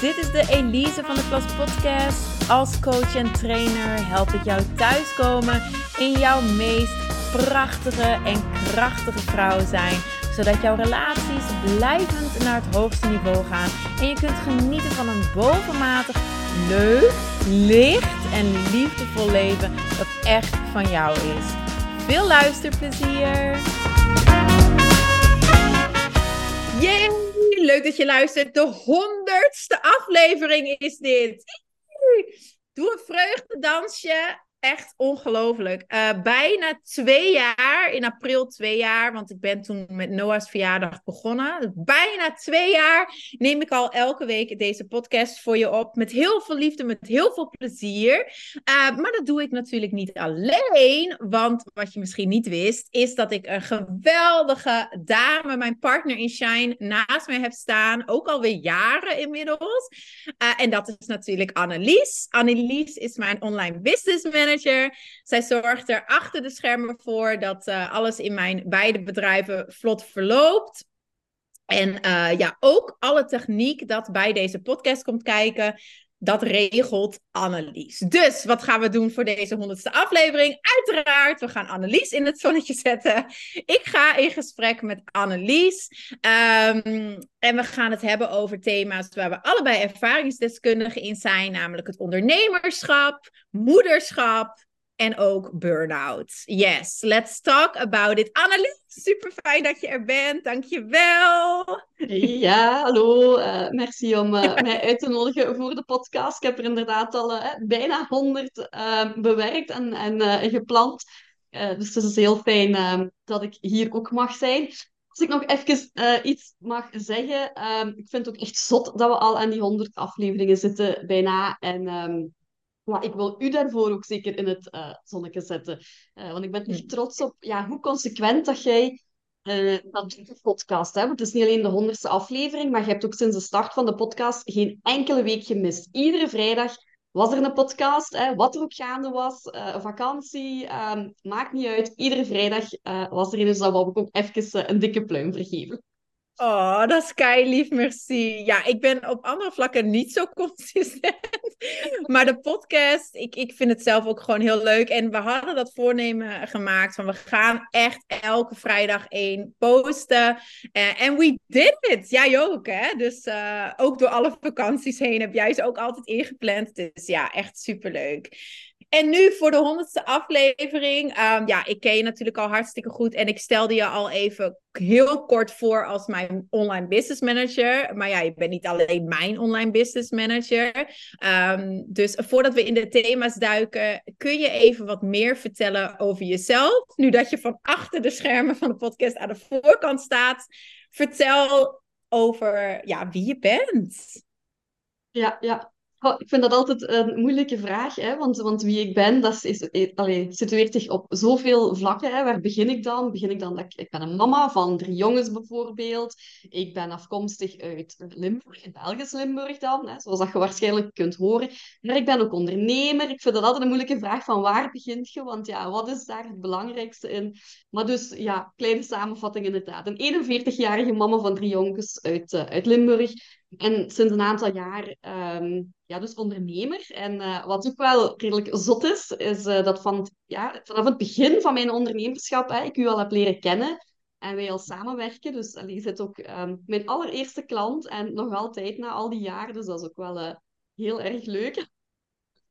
dit is de Elise van de Klas Podcast. Als coach en trainer help ik jou thuiskomen in jouw meest prachtige en krachtige vrouw zijn. Zodat jouw relaties blijvend naar het hoogste niveau gaan. En je kunt genieten van een bovenmatig leuk, licht en liefdevol leven dat echt van jou is. Veel luisterplezier! Yay! Leuk dat je luistert. De honderdste aflevering is dit. Doe een vreugdedansje echt ongelooflijk. Uh, bijna twee jaar, in april twee jaar, want ik ben toen met Noah's verjaardag begonnen. Bijna twee jaar neem ik al elke week deze podcast voor je op. Met heel veel liefde, met heel veel plezier. Uh, maar dat doe ik natuurlijk niet alleen, want wat je misschien niet wist, is dat ik een geweldige dame, mijn partner in Shine, naast mij heb staan. Ook alweer jaren inmiddels. Uh, en dat is natuurlijk Annelies. Annelies is mijn online business manager Zij zorgt er achter de schermen voor dat uh, alles in mijn beide bedrijven vlot verloopt. En uh, ja, ook alle techniek dat bij deze podcast komt kijken, dat regelt Annelies. Dus wat gaan we doen voor deze honderdste aflevering? Uiteraard, we gaan Annelies in het zonnetje zetten. Ik ga in gesprek met Annelies. Um, en we gaan het hebben over thema's waar we allebei ervaringsdeskundigen in zijn, namelijk het ondernemerschap, moederschap, en ook burn-out. Yes, let's talk about it. Annelies, super fijn dat je er bent. Dankjewel. Ja, hallo. Uh, merci om uh, mij uit te nodigen voor de podcast. Ik heb er inderdaad al uh, bijna 100 bewerkt en, en gepland. dus het is heel fijn dat ik hier ook mag zijn. Als ik nog even iets mag zeggen. Ehm, ik vind het ook echt zot dat we al aan die 100 afleveringen zitten bijna. En um, maar ik wil u daarvoor ook zeker in het uh, zonnetje zetten. Uh, want ik ben echt trots op ja, hoe consequent dat jij uh, dat doet, de podcast. Hè? Want het is niet alleen de honderdste aflevering, maar je hebt ook sinds de start van de podcast geen enkele week gemist. Iedere vrijdag was er een podcast, hè? wat er ook gaande was, vakantie, um, maakt niet uit. Iedere vrijdag was er een, dus dat wil ik ook even een dikke pluim vergeven. Oh, dat is kei lief, merci. Ja, ik ben op andere vlakken niet zo consistent. Maar de podcast, ik, ik vind het zelf ook gewoon heel leuk. En we hadden dat voornemen gemaakt van we gaan echt elke vrijdag één posten. Eh, en we did it. Jij ook, hè? Dus uh, ook door alle vakanties heen heb jij ze ook altijd ingepland. Dus ja, echt superleuk. En nu voor de honderdste aflevering. Um, ja, ik ken je natuurlijk al hartstikke goed. En ik stelde je al even heel kort voor als mijn online business manager. Maar ja, je bent niet alleen mijn online business manager. Um, dus voordat we in de thema's duiken, kun je even wat meer vertellen over jezelf? Nu dat je van achter de schermen van de podcast aan de voorkant staat. Vertel over ja, wie je bent. Ja, ja. Ik vind dat altijd een moeilijke vraag, hè? Want, want wie ik ben, dat is, is, allee, situeert zich op zoveel vlakken. Hè? Waar begin ik dan? Begin ik dan dat ik, ik ben een mama van drie jongens bijvoorbeeld. Ik ben afkomstig uit Limburg, Belgisch Limburg dan, hè? zoals dat je waarschijnlijk kunt horen. Maar ik ben ook ondernemer. Ik vind dat altijd een moeilijke vraag van waar begint je? Want ja, wat is daar het belangrijkste in? Maar dus, ja, kleine samenvatting inderdaad. Een 41-jarige mama van drie jongens uit, uh, uit Limburg. En sinds een aantal jaar um, ja, dus ondernemer. En uh, wat ook wel redelijk zot is, is uh, dat van, ja, vanaf het begin van mijn ondernemerschap hè, ik u al heb leren kennen en wij al samenwerken. Dus je zit ook um, mijn allereerste klant en nog altijd na al die jaren. Dus dat is ook wel uh, heel erg leuk.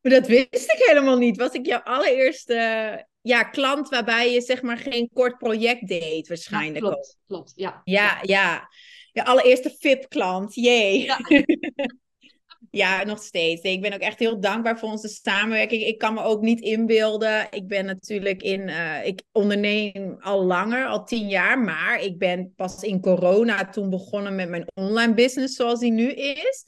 Maar dat wist ik helemaal niet. Was ik jouw allereerste ja, klant waarbij je zeg maar geen kort project deed waarschijnlijk? Ja, klopt, klopt. Ja, ja, ja. Je allereerste VIP-klant, jee. Ja. ja. nog steeds. Ik ben ook echt heel dankbaar voor onze samenwerking. Ik kan me ook niet inbeelden. Ik ben natuurlijk in. Uh, ik onderneem al langer, al tien jaar. Maar ik ben pas in corona toen begonnen met mijn online business zoals die nu is.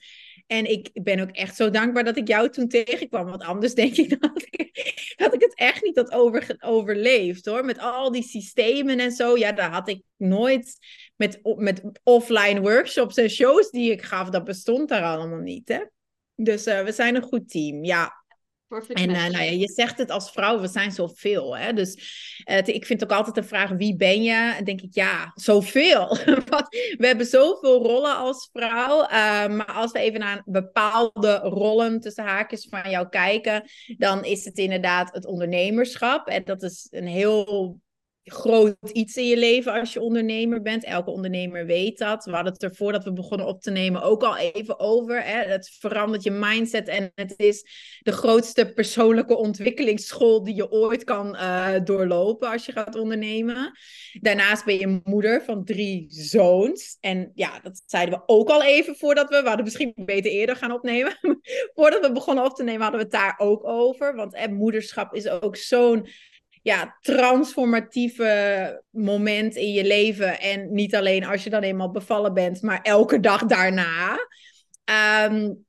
En ik ben ook echt zo dankbaar dat ik jou toen tegenkwam. Want anders denk ik dat ik, dat ik het echt niet had over, overleefd hoor. Met al die systemen en zo. Ja, daar had ik nooit met, met offline workshops en shows die ik gaf. Dat bestond daar allemaal niet. Hè? Dus uh, we zijn een goed team, ja. Perfect En uh, match. nou ja, je zegt het als vrouw, we zijn zoveel. Hè? Dus uh, ik vind ook altijd de vraag, wie ben je? En denk ik, ja, zoveel. Want we hebben zoveel rollen als vrouw. Uh, maar als we even naar bepaalde rollen tussen haakjes van jou kijken, dan is het inderdaad het ondernemerschap. En dat is een heel groot iets in je leven als je ondernemer bent. Elke ondernemer weet dat. We hadden het er voordat we begonnen op te nemen ook al even over. Hè? Het verandert je mindset en het is de grootste persoonlijke ontwikkelingsschool die je ooit kan uh, doorlopen als je gaat ondernemen. Daarnaast ben je moeder van drie zoons. En ja, dat zeiden we ook al even voordat we, we hadden misschien beter eerder gaan opnemen. voordat we begonnen op te nemen hadden we het daar ook over. Want hè, moederschap is ook zo'n ja, transformatieve moment in je leven. En niet alleen als je dan eenmaal bevallen bent, maar elke dag daarna. Um,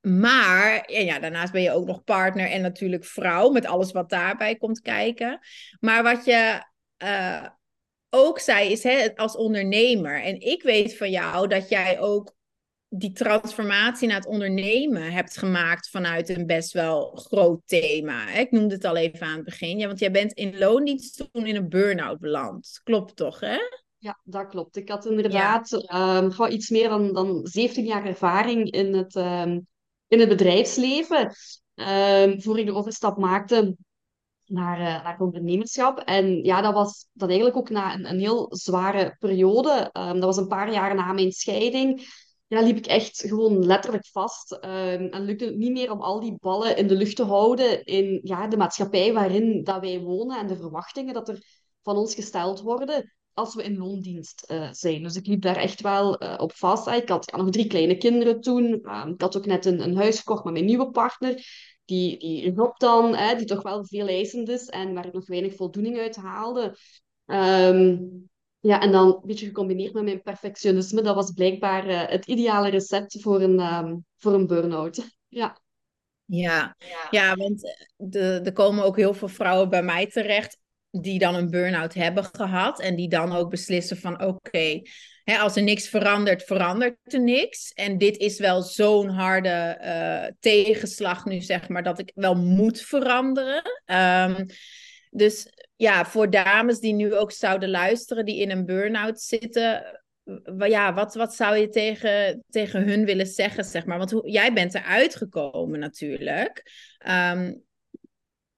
maar en ja, daarnaast ben je ook nog partner en natuurlijk vrouw, met alles wat daarbij komt kijken. Maar wat je uh, ook zei, is hè, als ondernemer. En ik weet van jou dat jij ook die transformatie naar het ondernemen hebt gemaakt vanuit een best wel groot thema. Ik noemde het al even aan het begin. Ja, want jij bent in loondienst toen in een burn-out beland. Klopt toch, hè? Ja, dat klopt. Ik had inderdaad ja. um, iets meer dan, dan 17 jaar ervaring in het, um, in het bedrijfsleven. Um, voor ik de overstap maakte naar, uh, naar ondernemerschap. En ja, dat was dat eigenlijk ook na een, een heel zware periode. dat was een paar jaar na mijn scheiding ja, liep ik echt gewoon letterlijk vast. Um, en lukte het niet meer om al die ballen in de lucht te houden in ja, de maatschappij waarin dat wij wonen en de verwachtingen dat er van ons gesteld worden als we in loondienst uh, zijn. Dus ik liep daar echt wel uh, op vast. Ik had nog drie kleine kinderen toen. Um, ik had ook net een, een huis gekocht met mijn nieuwe partner. Die, die Rob dan, die toch wel veel eisend is en waar ik nog weinig voldoening uit haalde. Um, ja, en dan een beetje gecombineerd met mijn perfectionisme. Dat was blijkbaar uh, het ideale recept voor een, um, voor een burn-out. Ja. Ja. ja, want de, er komen ook heel veel vrouwen bij mij terecht die dan een burn-out hebben gehad. En die dan ook beslissen van oké, okay, als er niks verandert, verandert er niks. En dit is wel zo'n harde uh, tegenslag nu, zeg maar, dat ik wel moet veranderen. Um, dus ja, voor dames die nu ook zouden luisteren, die in een burn-out zitten, ja, wat, wat zou je tegen, tegen hun willen zeggen, zeg maar? Want hoe, jij bent eruit gekomen natuurlijk. Um,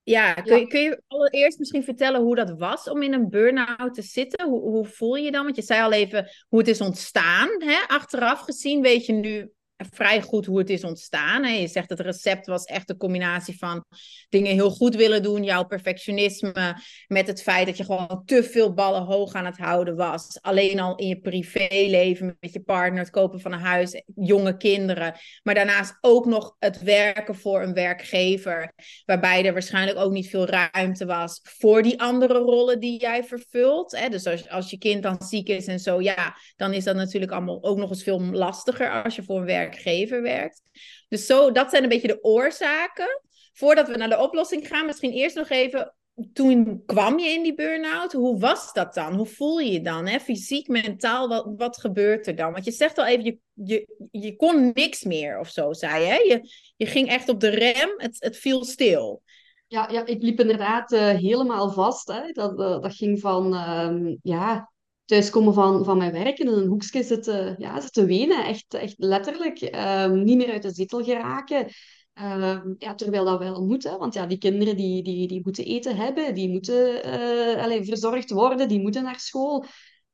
ja, kun, Je, kun je allereerst misschien vertellen hoe dat was om in een burn-out te zitten? Hoe, hoe voel je je dan? Want je zei al even hoe het is ontstaan. Hè? Achteraf gezien weet je nu vrij goed hoe het is ontstaan. Hè? Je zegt het recept was echt een combinatie van dingen heel goed willen doen, jouw perfectionisme, met het feit dat je gewoon te veel ballen hoog aan het houden was. Alleen al in je privéleven met je partner, het kopen van een huis, jonge kinderen. Maar daarnaast ook nog het werken voor een werkgever, waarbij er waarschijnlijk ook niet veel ruimte was voor die andere rollen die jij vervult. Hè? Dus als, als je kind dan ziek is en zo, ja, dan is dat natuurlijk allemaal ook nog eens veel lastiger als je voor een werk werkgever werkt. Dus zo, dat zijn een beetje de oorzaken. Voordat we naar de oplossing gaan, misschien eerst nog even. Toen kwam je in die burn-out. Hoe was dat dan? Hoe voel je je dan? Hè? Fysiek, mentaal, wat, wat gebeurt er dan? Want je zegt al even, je, je, je kon niks meer of zo, zei je. Je, je ging echt op de rem, het, het viel stil. Ja, ja, ik liep inderdaad uh, helemaal vast. Hè. Dat, uh, dat ging van, uh, ja, thuiskomen van, van mijn werk en in een hoekje zitten, ja, zitten wenen. Echt, echt letterlijk. Um, niet meer uit de zetel geraken. Um, ja, terwijl dat wel moet, hè, want ja, die kinderen die, die, die moeten eten hebben, die moeten uh, allez, verzorgd worden, die moeten naar school.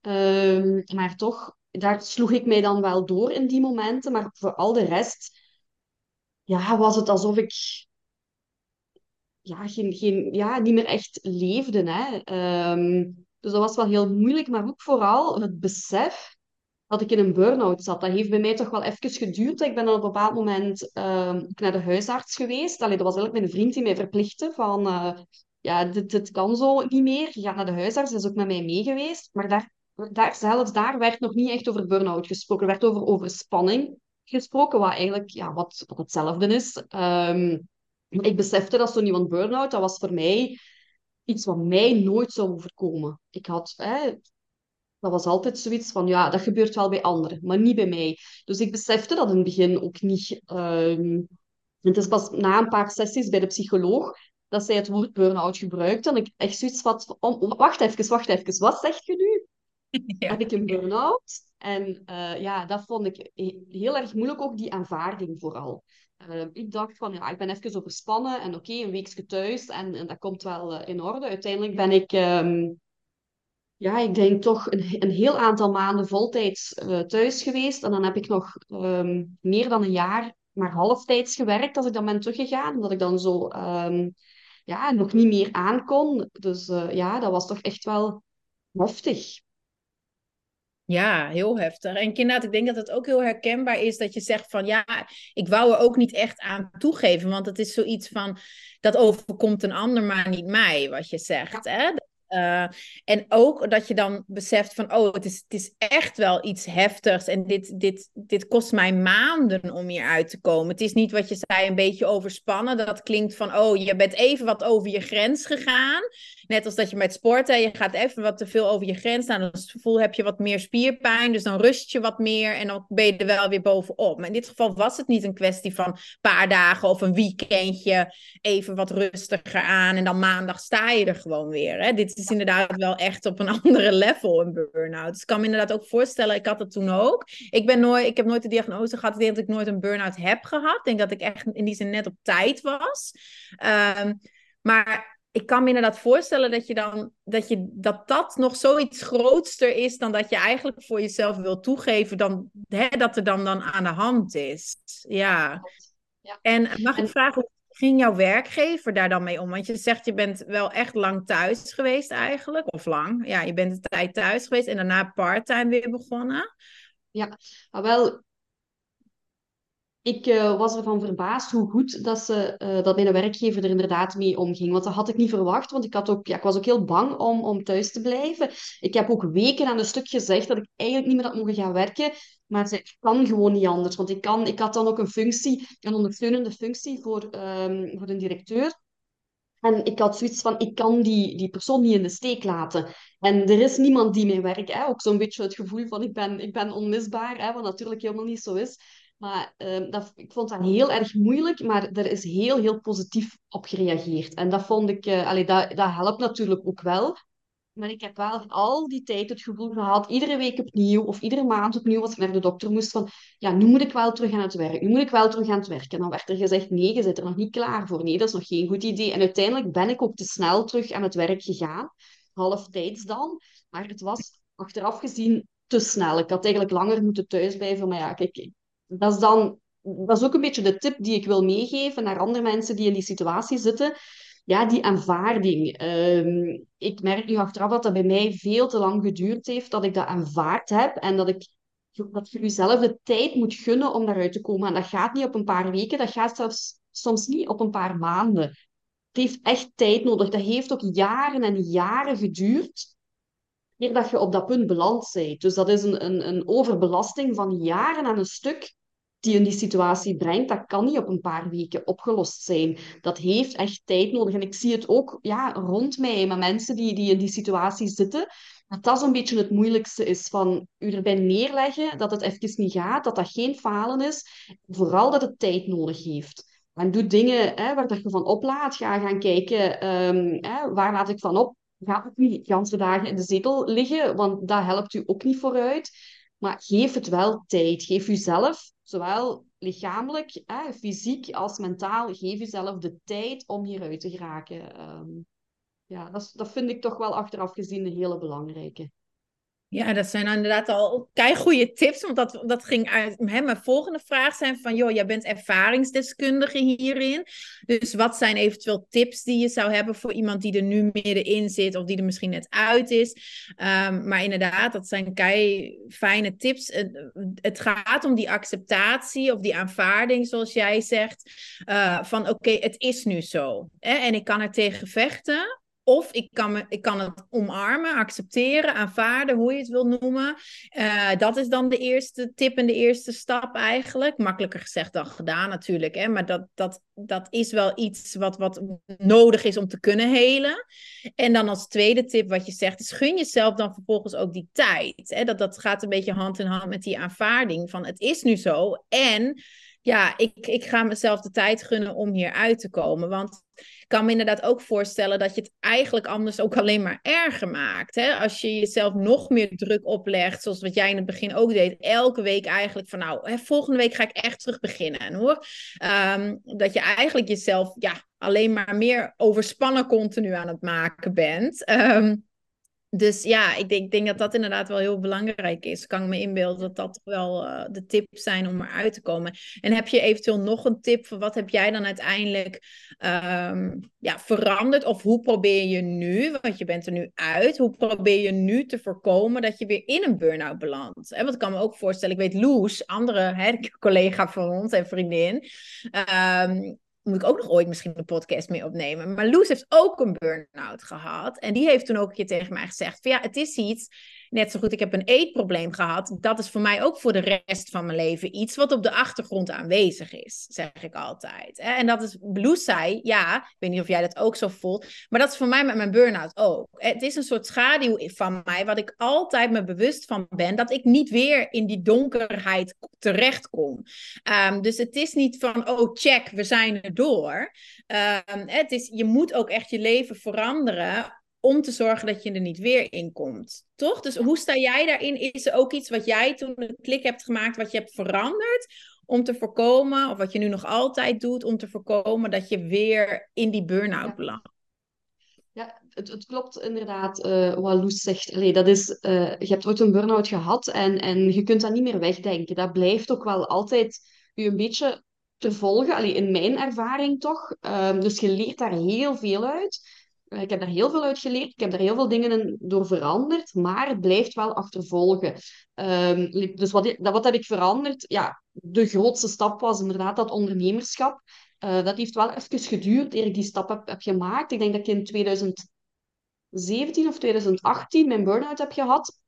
Um, maar toch, daar sloeg ik mij dan wel door in die momenten. Maar voor al de rest ja, was het alsof ik ja, geen, geen, ja, niet meer echt leefde. Hè. Dus dat was wel heel moeilijk, maar ook vooral het besef dat ik in een burn-out zat. Dat heeft bij mij toch wel even geduurd. Ik ben dan op een bepaald moment uh, naar de huisarts geweest. Allee, dat was eigenlijk mijn vriend die mij verplichtte van... Uh, ja, dit, kan zo niet meer. Je gaat naar de huisarts, dat is ook met mij mee geweest. Maar daar, daar, zelfs daar werd nog niet echt over burn-out gesproken. Er werd over overspanning gesproken, wat eigenlijk ja, wat, hetzelfde is. Um, ik besefte dat zo'n iemand burn-out, dat was voor mij iets wat mij nooit zou overkomen. Ik had, hè, dat was altijd zoiets van, ja, dat gebeurt wel bij anderen, maar niet bij mij. Dus ik besefte dat in het begin ook niet. Um, het is pas na een paar sessies bij de psycholoog dat zij het woord burn-out gebruikt. En ik echt zoiets van, oh, wacht even, wacht even, wat zeg je nu? Heb ik een burn-out? En uh, ja, dat vond ik heel erg moeilijk, ook die aanvaarding vooral. Uh, ik dacht van, ja, ik ben even overspannen en oké, een weekje thuis en, en, dat komt wel uh, in orde. Uiteindelijk ben ik, um, ja, ik denk toch een, een heel aantal maanden voltijds thuis geweest. En dan heb ik nog um, meer dan een jaar maar halftijds gewerkt als ik dan ben teruggegaan. Omdat ik dan zo ja, nog niet meer aankon. Dus ja, dat was toch echt wel heftig. Ja, heel heftig. En inderdaad, ik denk dat het ook heel herkenbaar is dat je zegt van ja, ik wou er ook niet echt aan toegeven, want het is zoiets van dat overkomt een ander, maar niet mij, wat je zegt. Hè? Uh, en ook dat je dan beseft van, oh, het is, het is echt wel iets heftigs. En dit, dit, dit kost mij maanden om hier uit te komen. Het is niet wat je zei, een beetje overspannen. Dat klinkt van, oh, je bent even wat over je grens gegaan. Net als dat je met sporten, je gaat even wat te veel over je grens staan. Dan gevoel heb je wat meer spierpijn, dus dan rust je wat meer en dan ben je er wel weer bovenop. Maar in dit geval was het niet een kwestie van een paar dagen of een weekendje even wat rustiger aan en dan maandag sta je er gewoon weer. Hè? Dit is inderdaad wel echt op een andere level een burn-out. Dus ik kan me inderdaad ook voorstellen, ik had het toen ook. Ik, ben nooit, ik heb nooit de diagnose gehad, ik denk dat ik nooit een burn-out heb gehad. Ik denk dat ik echt in die zin net op tijd was. Um, maar ik kan me inderdaad voorstellen dat je dan dat je dat dat nog zoiets grootster is dan dat je eigenlijk voor jezelf wil toegeven dan hè, dat er dan, dan aan de hand is. Ja. ja. En mag ik vragen hoe ging jouw werkgever daar dan mee om? Want je zegt je bent wel echt lang thuis geweest eigenlijk, of lang. Ja, je bent een tijd thuis geweest en daarna parttime weer begonnen. Ja, maar wel ik uh, was ervan verbaasd hoe goed dat, ze, uh, dat mijn werkgever er inderdaad mee omging. Want dat had ik niet verwacht, want ik, had ook, ja, ik was ook heel bang om, om thuis te blijven. Ik heb ook weken aan een stuk gezegd dat ik eigenlijk niet meer had mogen gaan werken. Maar ze kan gewoon niet anders. Want ik, kan, ik had dan ook een functie, een ondersteunende functie voor, um, voor een directeur. En ik had zoiets van, ik kan die, die persoon niet in de steek laten. En er is niemand die mijn werk, hè, ook zo'n beetje het gevoel van ik ben, ik ben onmisbaar, hè, wat natuurlijk helemaal niet zo is. Maar uh, dat, ik vond dat heel erg moeilijk, maar er is heel, heel positief op gereageerd. En dat vond ik, uh, dat, dat helpt natuurlijk ook wel. Maar ik heb wel al die tijd het gevoel gehad, iedere week opnieuw of iedere maand opnieuw, als ik naar de dokter moest, van ja, nu moet ik wel terug aan het werk, nu moet ik wel terug aan het werken. En dan werd er gezegd, nee, je zit er nog niet klaar voor. Nee, dat is nog geen goed idee. En uiteindelijk ben ik ook te snel terug aan het werk gegaan, halftijds dan. Maar het was achteraf gezien te snel. Ik had eigenlijk langer moeten thuisblijven, maar ja, kijk, dat is dan dat ook een beetje de tip die ik wil meegeven naar andere mensen die in die situatie zitten. Ja, die aanvaarding. Um, ik merk nu achteraf dat dat bij mij veel te lang geduurd heeft dat ik dat aanvaard heb en dat ik dat je jezelf de tijd moet gunnen om daaruit te komen. En dat gaat niet op een paar weken, dat gaat zelfs soms niet op een paar maanden. Het heeft echt tijd nodig. Dat heeft ook jaren en jaren geduurd eer dat je op dat punt beland bent. Dus dat is een, een, een overbelasting van jaren aan een stuk die in die situatie brengt, dat kan niet op een paar weken opgelost zijn. Dat heeft echt tijd nodig. En ik zie het ook ja, rond mij, met mensen die, die in die situatie zitten, dat dat zo'n beetje het moeilijkste is van u erbij neerleggen dat het even niet gaat, dat dat geen falen is, vooral dat het tijd nodig heeft. En doe dingen hè, waar dat je van oplaat. Ga gaan kijken, um, hè, waar laat ik van op? Ga ook niet ganse dagen in de zetel liggen, want dat helpt u ook niet vooruit. Maar geef het wel tijd. Geef uzelf, zowel lichamelijk, hè, fysiek als mentaal, geef uzelf de tijd om hieruit te geraken. Um, ja, dat, dat vind ik toch wel achteraf gezien een hele belangrijke. Ja, dat zijn inderdaad al goede tips. Want dat, dat ging uit. Hè, mijn volgende vraag zijn van, joh, jij bent ervaringsdeskundige hierin. Dus wat zijn eventueel tips die je zou hebben voor iemand die er nu middenin zit of die er misschien net uit is? Um, maar inderdaad, dat zijn kei fijne tips. Het, gaat om die acceptatie of die aanvaarding, zoals jij zegt, uh, van oké, het is nu zo. Hè, en ik kan er tegen vechten. Of ik kan, me, ik kan het omarmen, accepteren, aanvaarden, hoe je het wil noemen. Uh, dat is dan de eerste tip en de eerste stap eigenlijk. Makkelijker gezegd dan gedaan natuurlijk. Hè? Maar dat, dat, dat is wel iets wat, wat nodig is om te kunnen helen. En dan als tweede tip wat je zegt, is gun jezelf dan vervolgens ook die tijd. Hè? Dat, dat gaat een beetje hand in hand met die aanvaarding van het is nu zo. En ja, ik, ik ga mezelf de tijd gunnen om hier uit te komen. Want ik kan me inderdaad ook voorstellen dat je het eigenlijk anders ook alleen maar erger maakt. Hè? Als je jezelf nog meer druk oplegt, zoals wat jij in het begin ook deed. Elke week eigenlijk van nou, hè, volgende week ga ik echt terug beginnen hoor. Ehm, dat je eigenlijk jezelf ja, alleen maar meer overspannen continu aan het maken bent. Um, dus ja, ik denk, denk, dat dat inderdaad wel heel belangrijk is. Kan ik me inbeelden dat dat wel uh, de tips zijn om eruit te komen. En heb je eventueel nog een tip voor wat heb jij dan uiteindelijk um, ja, veranderd? Of hoe probeer je nu, want je bent er nu uit, hoe probeer je nu te voorkomen dat je weer in een burn-out belandt? Want ik kan me ook voorstellen, ik weet Loes, andere hè, collega van ons en vriendin, um, moet ik ook nog ooit misschien een podcast mee opnemen. Maar Loes heeft ook een burn-out gehad. En die heeft toen ook een keer tegen mij gezegd: van ja, het is iets net zo goed, ik heb een eetprobleem gehad. Dat is voor mij ook voor de rest van mijn leven iets wat op de achtergrond aanwezig is, zeg ik altijd. En dat is, Blue zei, ja, ik weet niet of jij dat ook zo voelt, maar dat is voor mij met mijn burn-out ook. Het is een soort schaduw van mij, wat ik altijd me bewust van ben, dat ik niet weer in die donkerheid terechtkom. Um, dus het is niet van, oh check, we zijn er door. Um, het is, je moet ook echt je leven veranderen om te zorgen dat je er niet weer in komt. Toch? Dus hoe sta jij daarin? Is er ook iets wat jij toen een klik hebt gemaakt, wat je hebt veranderd om te voorkomen, of wat je nu nog altijd doet, om te voorkomen dat je weer in die burn-out belandt? Ja, het, het, klopt inderdaad uh, wat Loes zegt. Allee, dat is, uh, je hebt ooit een burn-out gehad en, en je kunt dat niet meer wegdenken. Dat blijft ook wel altijd je een beetje te volgen. Allee, in mijn ervaring toch. Uh, dus je leert daar heel veel uit. Eh, ik heb daar heel veel uit geleerd. Ik heb daar heel veel dingen door veranderd. Maar het blijft wel achtervolgen. Um, dus wat, wat heb ik veranderd? Ja, de grootste stap was inderdaad dat ondernemerschap. Uh, dat heeft wel even geduurd eer ik die stap heb, heb gemaakt. Ik denk dat ik in 2017 of 2018 mijn burn-out heb gehad.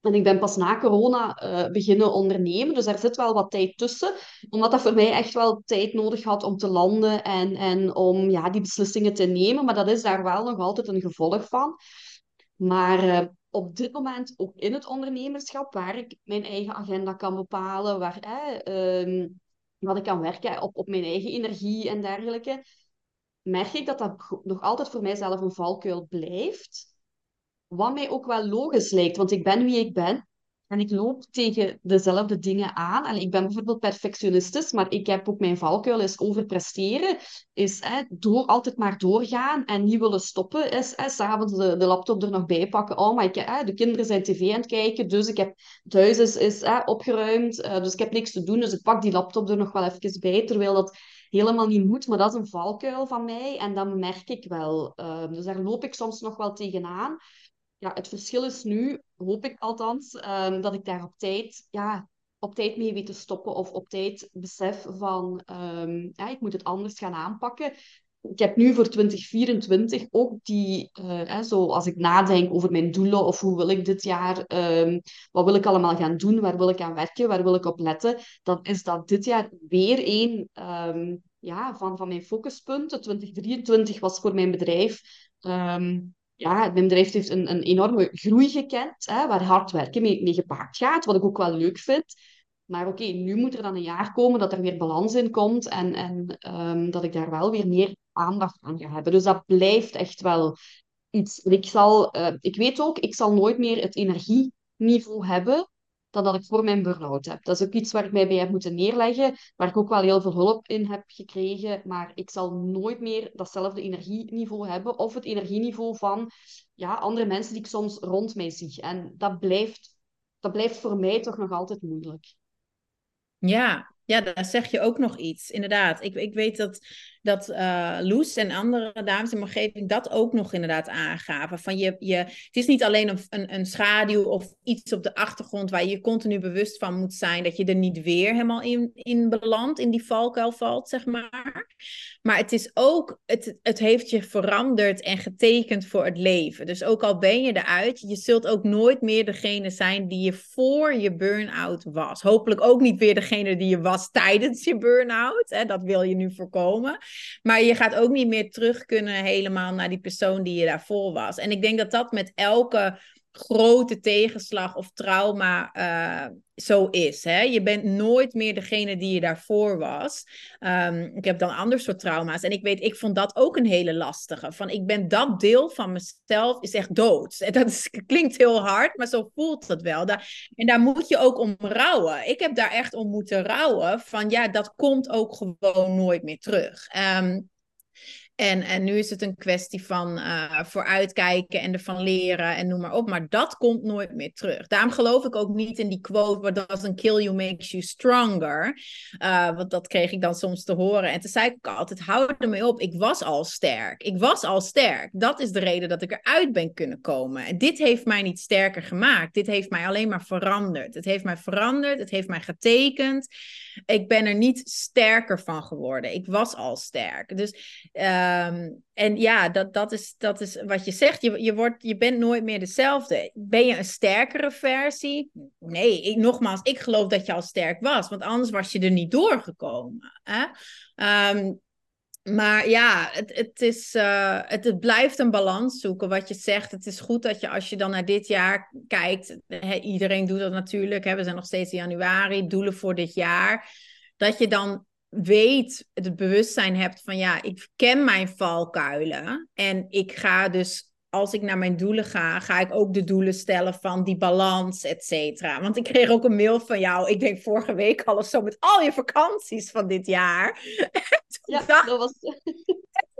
En ik ben pas na corona uh, beginnen ondernemen, dus daar zit wel wat tijd tussen. Omdat dat voor mij echt wel tijd nodig had om te landen en, en om ja, die beslissingen te nemen. Maar dat is daar wel nog altijd een gevolg van. Maar uh, op dit moment, ook in het ondernemerschap, waar ik mijn eigen agenda kan bepalen, waar, eh, um, wat ik kan werken op, op mijn eigen energie en dergelijke, merk ik dat dat nog altijd voor mijzelf een valkuil blijft. Wat mij ook wel logisch lijkt, want ik ben wie ik ben. En ik loop tegen dezelfde dingen aan. En ik ben bijvoorbeeld perfectionistisch, maar ik heb ook mijn valkuil is overpresteren. Is hè, door, altijd maar doorgaan en niet willen stoppen. Is s'avonds de, de laptop er nog bij pakken. Oh, maar ik, hè, de kinderen zijn tv aan het kijken, dus ik heb thuis is, is hè, opgeruimd. Uh, dus ik heb niks te doen, dus ik pak die laptop er nog wel even bij. Terwijl dat helemaal niet moet, maar dat is een valkuil van mij. En dat merk ik wel. Uh, dus daar loop ik soms nog wel tegenaan ja, het verschil is nu, hoop ik althans, um, dat ik daar op tijd, ja, op tijd mee weet te stoppen of op tijd besef van, um, ja, ik moet het anders gaan aanpakken. Ik heb nu voor 2024 ook die, uh, zo als ik nadenk over mijn doelen of hoe wil ik dit jaar, um, wat wil ik allemaal gaan doen, waar wil ik aan werken, waar wil ik op letten, dan is dat dit jaar weer een ja, van, van mijn focuspunten. 2023 was voor mijn bedrijf ja, mijn bedrijf heeft een, een enorme groei gekend, hè, waar hard werken mee, mee gepaard gaat, wat ik ook wel leuk vind. Maar oké, nu moet er dan een jaar komen dat er weer balans in komt en, en um, dat ik daar wel weer meer aandacht aan ga hebben. Dus dat blijft echt wel iets. Ik, zal, uh, ik weet ook, ik zal nooit meer het energieniveau hebben dan dat ik voor mijn burn-out heb. Dat is ook iets waar ik mij bij heb moeten neerleggen, waar ik ook wel heel veel hulp in heb gekregen, maar ik zal nooit meer datzelfde energieniveau hebben of het energieniveau van ja, andere mensen die ik soms rond mij zie. En dat blijft, dat blijft voor mij toch nog altijd moeilijk. Ja, ja, daar zeg je ook nog iets. Inderdaad. Ik, ik weet dat dat uh, Loes en andere dames in mijn omgeving dat ook nog inderdaad aangaven. Van je, je, het is niet alleen een, een, een, schaduw of iets op de achtergrond waar je continu bewust van moet zijn dat je er niet weer helemaal in, in belandt, in die valkuil valt, zeg maar. Maar het is ook, het, het heeft je veranderd en getekend voor het leven. Dus ook al ben je eruit, je zult ook nooit meer degene zijn die je voor je burn-out was. Hopelijk ook niet weer degene die je was tijdens je burn-out. Dat wil je nu voorkomen. Maar je gaat ook niet meer terug kunnen helemaal naar die persoon die je daarvoor was. En ik denk dat dat met elke grote tegenslag of trauma uh, zo is. Hè? Je bent nooit meer degene die je daarvoor was. Um, ik heb dan ander soort trauma's. En ik weet, ik vond dat ook een hele lastige. Van ik ben dat deel van mezelf is echt dood. En dat klinkt heel hard, maar zo voelt het wel. En daar moet je ook om rouwen. Ik heb daar echt om moeten rouwen. Van ja, dat komt ook gewoon nooit meer terug. Um, en, en nu is het een kwestie van uh, vooruitkijken en ervan leren en noem maar op. Maar dat komt nooit meer terug. Daarom geloof ik ook niet in die quote, what doesn't kill you makes you stronger. Uh, want dat kreeg ik dan soms te horen. En toen zei ik altijd, hou er mee op. Ik was al sterk. Ik was al sterk. Dat is de reden dat ik eruit ben kunnen komen. En dit heeft mij niet sterker gemaakt. Dit heeft mij alleen maar veranderd. Het heeft mij veranderd. Het heeft mij getekend. Ik ben er niet sterker van geworden. Ik was al sterk. Dus... Uh, Um, en ja, dat, dat, is, dat is wat je zegt. Je, je, wordt, je bent nooit meer dezelfde. Ben je een sterkere versie? Nee, ik, nogmaals, ik geloof dat je al sterk was. Want anders was je er niet doorgekomen. Hè? Um, maar ja, het, het, is, uh, het, het, blijft een balans zoeken. Wat je zegt, het is goed dat je als je dan naar dit jaar kijkt. Iedereen doet dat natuurlijk. We zijn nog steeds in januari. Doelen voor dit jaar. Dat je dan weet, het bewustzijn hebt van ja, ik ken mijn valkuilen. En ik ga dus, als ik naar mijn doelen ga, ga ik ook de doelen stellen van die balans, et cetera. Want ik kreeg ook een mail van jou, ik denk vorige week al of zo, met al je vakanties van dit jaar. ja, dat was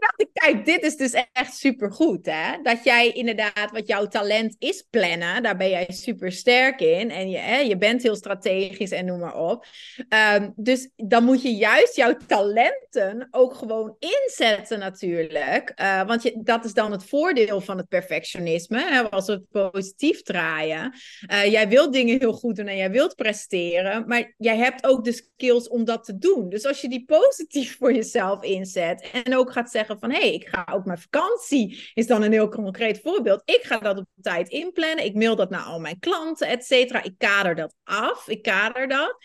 dacht ik, kijk, dit is dus echt supergoed, hè? Dat jij inderdaad, wat jouw talent is plannen, daar ben jij super sterk in. En je, hè, je bent heel strategisch en noem maar op. Um, dus dan moet je juist jouw talenten ook gewoon inzetten natuurlijk. Uh, want je, dat is dan het voordeel van het perfectionisme, hè, als we het positief draaien. Uh, jij wilt dingen heel goed doen en jij wilt presteren, maar jij hebt ook de skills om dat te doen. Dus als je die positief voor jezelf inzet en ook gaat zeggen van hé, hey, ik ga ook mijn vakantie, is dan een heel concreet voorbeeld. Ik ga dat op tijd inplannen. Ik mail dat naar al mijn klanten, et cetera. Ik kader dat af. Ik kader dat.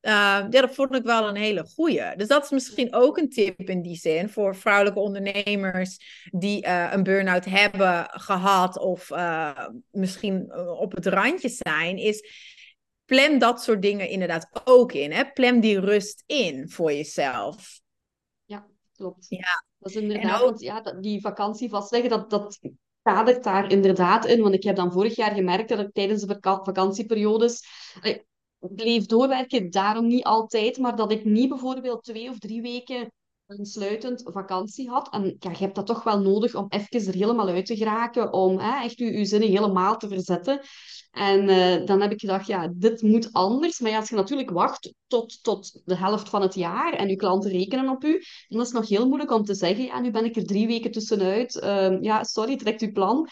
Uh, ja, dat vond ik wel een hele goeie. Dus dat is misschien ook een tip in die zin voor vrouwelijke ondernemers die uh, een burn-out hebben gehad of uh, misschien op het randje zijn, is plan dat soort dingen inderdaad ook in. Hè? Plan die rust in voor jezelf. Ja, klopt. Ja. Dat is inderdaad, want ja, die vakantie vastleggen, dat, dat kadert daar inderdaad in. Want ik heb dan vorig jaar gemerkt dat ik tijdens de vakantieperiodes ik bleef doorwerken, daarom niet altijd, maar dat ik niet bijvoorbeeld twee of drie weken een sluitend vakantie had. En ja, je hebt dat toch wel nodig om even er helemaal uit te geraken, om hè, echt je, je zinnen helemaal te verzetten. En uh, dan heb ik gedacht, ja, dit moet anders. Maar ja, als je natuurlijk wacht tot, tot de helft van het jaar en je klanten rekenen op u, dan is het nog heel moeilijk om te zeggen, ja, nu ben ik er drie weken tussenuit. Uh, ja, sorry, trekt uw plan.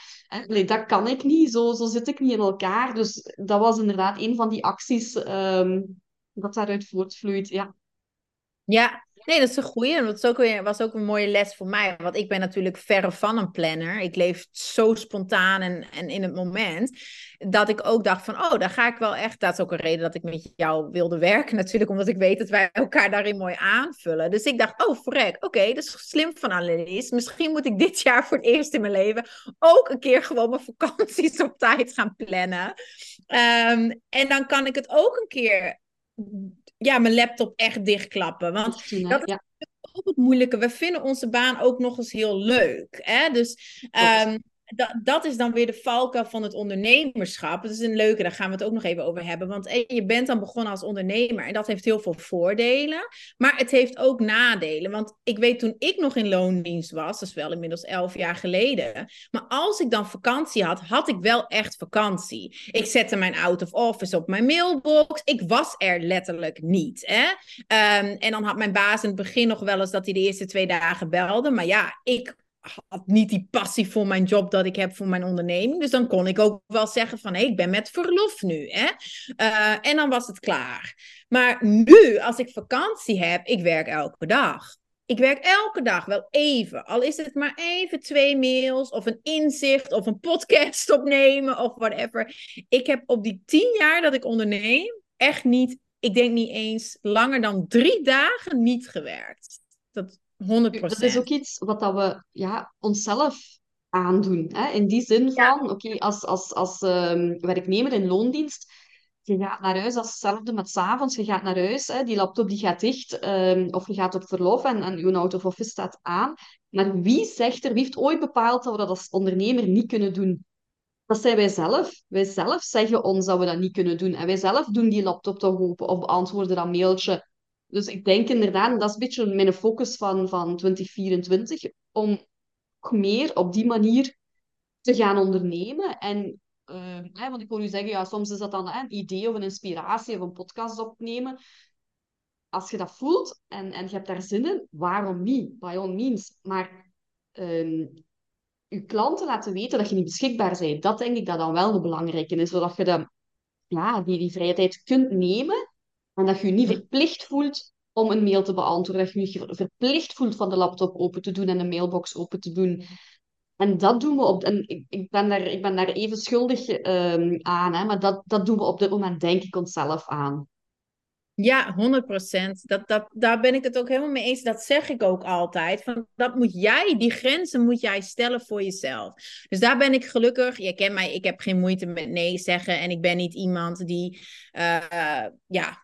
Nee, dat kan ik niet. Zo, zo zit ik niet in elkaar. Dus dat was inderdaad een van die acties um, dat daaruit voortvloeit. Ja. Ja, Nee, dat is een goeie. En dat ook, was ook een mooie les voor mij. Want ik ben natuurlijk verre van een planner. Ik leef zo spontaan en, en in het moment. Dat ik ook dacht van, oh, daar ga ik wel echt... Dat is ook een reden dat ik met jou wilde werken natuurlijk. Omdat ik weet dat wij elkaar daarin mooi aanvullen. Dus ik dacht, oh, verrek. Oké, dat is slim van Annelies. Misschien moet ik dit jaar voor het eerst in mijn leven... ook een keer gewoon mijn vakanties op tijd gaan plannen. Um, en dan kan ik het ook een keer ja, mijn laptop echt dichtklappen. Want dat is ook het moeilijke. We vinden onze baan ook nog eens heel leuk. Hè? Dus um, dat, dat is dan weer de valkuil van het ondernemerschap. Dat is een leuke, daar gaan we het ook nog even over hebben. Want eh, je bent dan begonnen als ondernemer en dat heeft heel veel voordelen. Maar het heeft ook nadelen. Want ik weet toen ik nog in loondienst was, dat is wel inmiddels elf jaar geleden. Maar als ik dan vakantie had, had ik wel echt vakantie. Ik zette mijn out of office op mijn mailbox. Ik was er letterlijk niet. Hè? Um, en dan had mijn baas in het begin nog wel eens dat hij de eerste twee dagen belde. Maar ja, ik had niet die passie voor mijn job dat ik heb voor mijn onderneming. Dus dan kon ik ook wel zeggen van, hey, ik ben met verlof nu. Hè? Uh, en dan was het klaar. Maar nu, als ik vakantie heb, ik werk elke dag. Ik werk elke dag wel even. Al is het maar even twee mails of een inzicht of een podcast opnemen of whatever. Ik heb op die tien jaar dat ik onderneem echt niet, ik denk niet eens langer dan drie dagen niet gewerkt. Dat 100%. Dat is ook iets wat dat we ja, onszelf aandoen. Hè? In die zin van, oké, als, als, als um, werknemer in loondienst, je gaat naar huis, dat is hetzelfde met s'avonds, je gaat naar huis, hè, die laptop die gaat dicht, um, of je gaat op verlof en, en je out of office staat aan. Maar wie zegt er, wie heeft ooit bepaald dat we dat als ondernemer niet kunnen doen? Dat zijn wij zelf. Wij zelf zeggen ons dat we dat niet kunnen doen. En wij zelf doen die laptop toch open of beantwoorden dat mailtje. Dus ik denk inderdaad, dat is een beetje mijn focus van, van 2024, om meer op die manier te gaan ondernemen. En, uh, hè, want ik hoor u zeggen, ja, soms is dat dan hè, een idee of een inspiratie of een podcast opnemen. Als je dat voelt en, en je hebt daar zin in, waarom niet? By all means. Maar uh, je klanten laten weten dat je niet beschikbaar bent, dat denk ik dat dan wel de belangrijke is. Zodat je de, ja, die, die vrije tijd kunt nemen en dat je je niet verplicht voelt om een mail te beantwoorden. Dat je je verplicht voelt van de laptop open te doen en de mailbox open te doen. En dat doen we op... En ik, ik, ben, daar, ik ben daar even schuldig um, aan, hè, maar dat, dat doen we op dit moment, denk ik, onszelf aan. Ja, 100% Dat, dat, daar ben ik het ook helemaal mee eens. Dat zeg ik ook altijd. Van, dat moet jij, die grenzen moet jij stellen voor jezelf. Dus daar ben ik gelukkig. Je kent mij, ik heb geen moeite met nee zeggen. En ik ben niet iemand die uh, ja,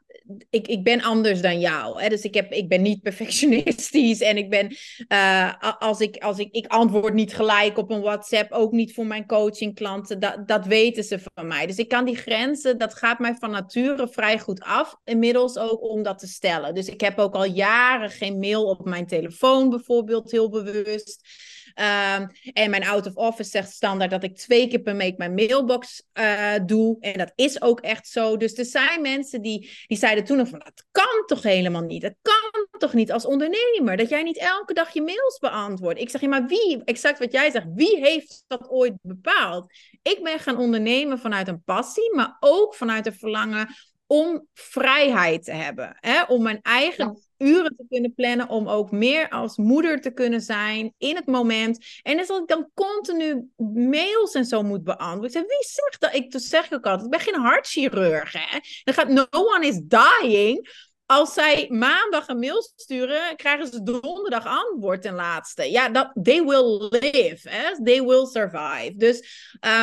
ik, ik ben anders dan jou. Hè? Dus ik, heb, ik ben niet perfectionistisch. En ik ben, uh, als, ik, als ik, ik antwoord niet gelijk op een WhatsApp, ook niet voor mijn coachingklanten. Dat, dat weten ze van mij. Dus ik kan die grenzen, dat gaat mij van nature vrij goed af. Inmiddels ook om dat te stellen. Dus ik heb ook al jaren geen mail op mijn telefoon, bijvoorbeeld, heel bewust. Ehm, en mijn out of office zegt standaard dat ik twee keer per week mijn mailbox uh, doe. En dat is ook echt zo. Dus er zijn mensen die, die zeiden toen nog van, dat kan toch helemaal niet? Dat kan toch niet als ondernemer? Dat jij niet elke dag je mails beantwoordt. Ik zeg, ja, maar wie, exact wat jij zegt, wie heeft dat ooit bepaald? Ik ben gaan ondernemen vanuit een passie, maar ook vanuit een verlangen om vrijheid te hebben. Hè? Om mijn eigen uren te kunnen plannen. Om ook meer als moeder te kunnen zijn in het moment. En als ik dan continu mails en zo moet beantwoorden. Ik zeg, wie zegt dat? Ik zeg ik ook altijd, ik ben geen hartchirurg. Hè? Dan gaat no one is dying. Als zij maandag een mail sturen, krijgen ze donderdag antwoord ten laatste. Ja, dat, they will live. Hè? They will survive. Dus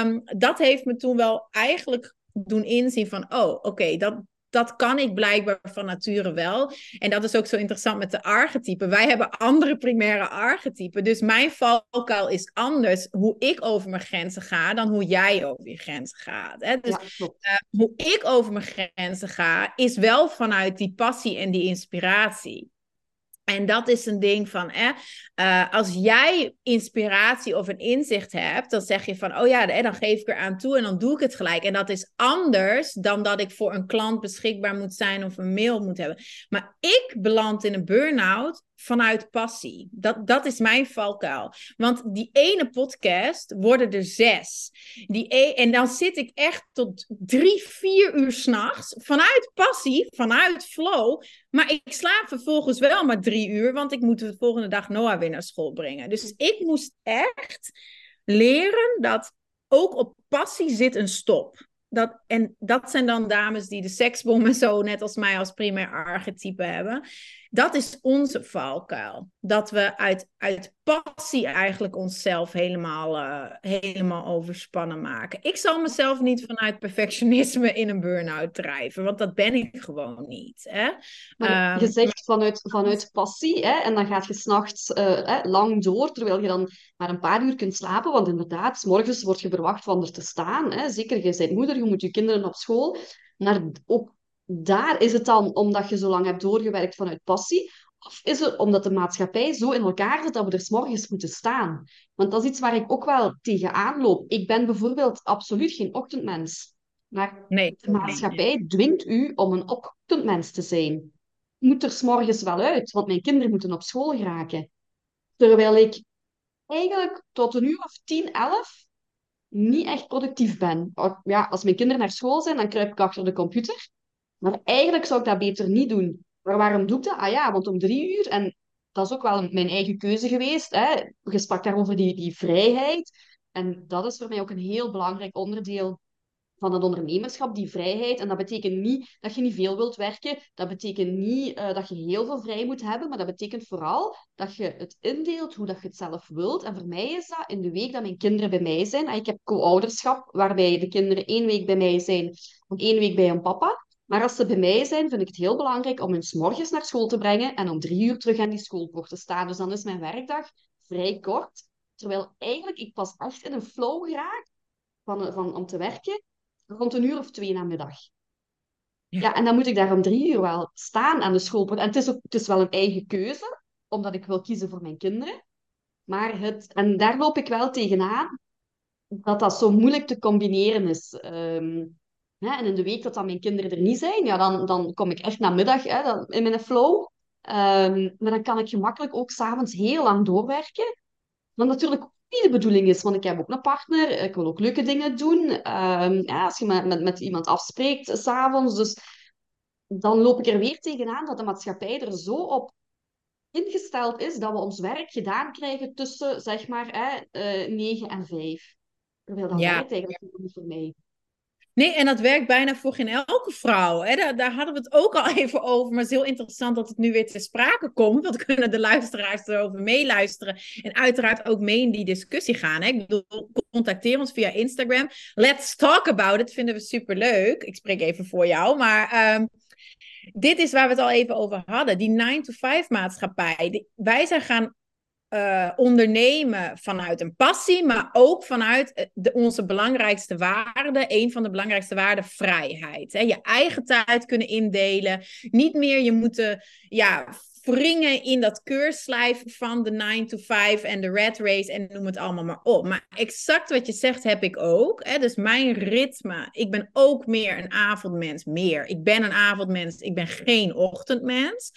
um, dat heeft me toen wel eigenlijk doen inzien van, oh, oké, dat, dat kan ik blijkbaar van nature wel. En dat is ook zo interessant met de archetypen. Wij hebben andere primaire archetypen. Dus mijn valkuil is anders hoe ik over mijn grenzen ga dan hoe jij over je grenzen gaat. Hè? Dus uh, hoe ik over mijn grenzen ga, is wel vanuit die passie en die inspiratie. En dat is een ding van, eh, uh, als jij inspiratie of een inzicht hebt, dan zeg je van, oh ja, dan geef ik er aan toe en dan doe ik het gelijk. En dat is anders dan dat ik voor een klant beschikbaar moet zijn of een mail moet hebben. Maar ik beland in een burn-out vanuit passie. Dat, dat is mijn valkuil. Want die ene podcast worden er zes. Die e en dan zit ik echt tot drie, vier uur s'nachts vanuit passie, vanuit flow. Maar ik slaap vervolgens wel maar drie uur, want ik moet de volgende dag Noah weer naar school brengen. Dus ik moest echt leren dat ook op passie zit een stop dat, en dat zijn dan dames die de seksbom en zo, net als mij als primair archetype hebben. Dat is onze valkuil. Dat we uit, uit passie eigenlijk onszelf helemaal, uh, helemaal overspannen maken. Ik zal mezelf niet vanuit perfectionisme in een burn-out drijven, want dat ben ik gewoon niet. Hè? Um, je zegt vanuit, vanuit passie, hè, en dan gaat je s'nachts uh, lang door, terwijl je dan maar een paar uur kunt slapen, want inderdaad, s morgens word je verwacht van er te staan. Hè. Zeker, je bent moeder, je moet je kinderen op school. Maar ook daar is het dan omdat je zo lang hebt doorgewerkt vanuit passie, of is het omdat de maatschappij zo in elkaar zit dat we er s'morgens moeten staan? Want dat is iets waar ik ook wel tegenaan loop. Ik ben bijvoorbeeld absoluut geen ochtendmens. Maar nee, de maatschappij dwingt u om een ochtendmens te zijn. Ik moet er s'morgens wel uit, want mijn kinderen moeten op school geraken. Terwijl ik eigenlijk tot een uur of tien, elf niet echt productief ben. Ja, als mijn kinderen naar school zijn, dan kruip ik achter de computer. Maar eigenlijk zou ik dat beter niet doen. Maar waarom doe ik dat? Ah ja, want om drie uur, en dat is ook wel mijn eigen keuze geweest. Hè. Je sprak daarover die, die vrijheid. En dat is voor mij ook een heel belangrijk onderdeel van het ondernemerschap, die vrijheid. En dat betekent niet dat je niet veel wilt werken. Dat betekent niet uh, dat je heel veel vrij moet hebben. Maar dat betekent vooral dat je het indeelt hoe dat je het zelf wilt. En voor mij is dat in de week dat mijn kinderen bij mij zijn. Ik heb co-ouderschap, waarbij de kinderen één week bij mij zijn en één week bij hun papa. Maar als ze bij mij zijn, vind ik het heel belangrijk om hun s morgens naar school te brengen en om drie uur terug aan die schoolpoort te staan. Dus dan is mijn werkdag vrij kort. Terwijl eigenlijk ik pas echt in een flow geraak van, van, om te werken rond een uur of twee namiddag. Ja. ja, en dan moet ik daar om drie uur wel staan aan de schoolpoort. En het is, ook, het is wel een eigen keuze, omdat ik wil kiezen voor mijn kinderen. Maar het, en daar loop ik wel tegenaan, dat dat zo moeilijk te combineren is. Um, hè, en in de week dat dan mijn kinderen er niet zijn, ja, dan, dan kom ik echt namiddag hè, dan, in mijn flow. Um, maar dan kan ik gemakkelijk ook s'avonds heel lang doorwerken. Wat natuurlijk niet de bedoeling is, want ik heb ook een partner, ik wil ook leuke dingen doen. Um, ja, als je met, met, met iemand afspreekt s'avonds, dus dan loop ik er weer tegenaan dat de maatschappij er zo op ingesteld is dat we ons werk gedaan krijgen tussen, zeg maar, hè, uh, 9 en 5. Terwijl dat ja. eigenlijk niet voor mij. Nee, en dat werkt bijna voor geen elke vrouw. Hè? Daar, daar, hadden we het ook al even over. Maar het is heel interessant dat het nu weer ter sprake komt. Want kunnen de luisteraars erover meeluisteren. En uiteraard ook mee in die discussie gaan. Hè? Ik bedoel, contacteer ons via Instagram. Let's talk about it. Vinden we super leuk. Ik spreek even voor jou. Maar um, dit is waar we het al even over hadden. Die 9-to-5 maatschappij. wij zijn gaan uh, ondernemen vanuit een passie, maar ook vanuit eh, onze belangrijkste waarde. Een van de belangrijkste waarden, vrijheid. Hè? Je eigen tijd kunnen indelen. Niet meer je moeten ja, wringen in dat keurslijf van de 9 to 5 en de red race en noem het allemaal maar op. Maar exact wat je zegt heb ik ook. Hè? Dus mijn ritme. Ik ben ook meer een avondmens. Meer. Ik ben een avondmens. Ik ben geen ochtendmens.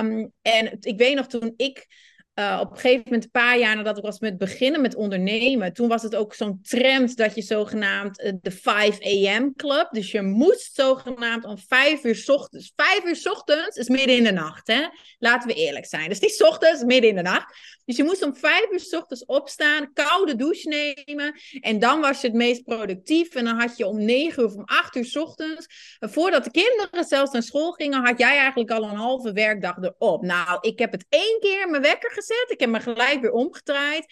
Um, en ik weet nog toen ik uh, op een gegeven moment, een paar jaar nadat ik was met beginnen met ondernemen, toen was het ook zo'n trend dat je zogenaamd uh, de 5 a.m. club, dus je moest zogenaamd om 5 uur ochtends, 5 uur ochtends is midden in de nacht, hè? Laten we eerlijk zijn. Dus niet ochtends, midden in de nacht. Dus je moest om 5 uur ochtends opstaan, koude douche nemen en dan was je het meest productief en dan had je om 9 uur of om 8 uur ochtends, voordat de kinderen zelfs naar school gingen, had jij eigenlijk al een halve werkdag erop. Nou, ik heb het één keer mijn wekker gezet ik heb me gelijk weer omgedraaid.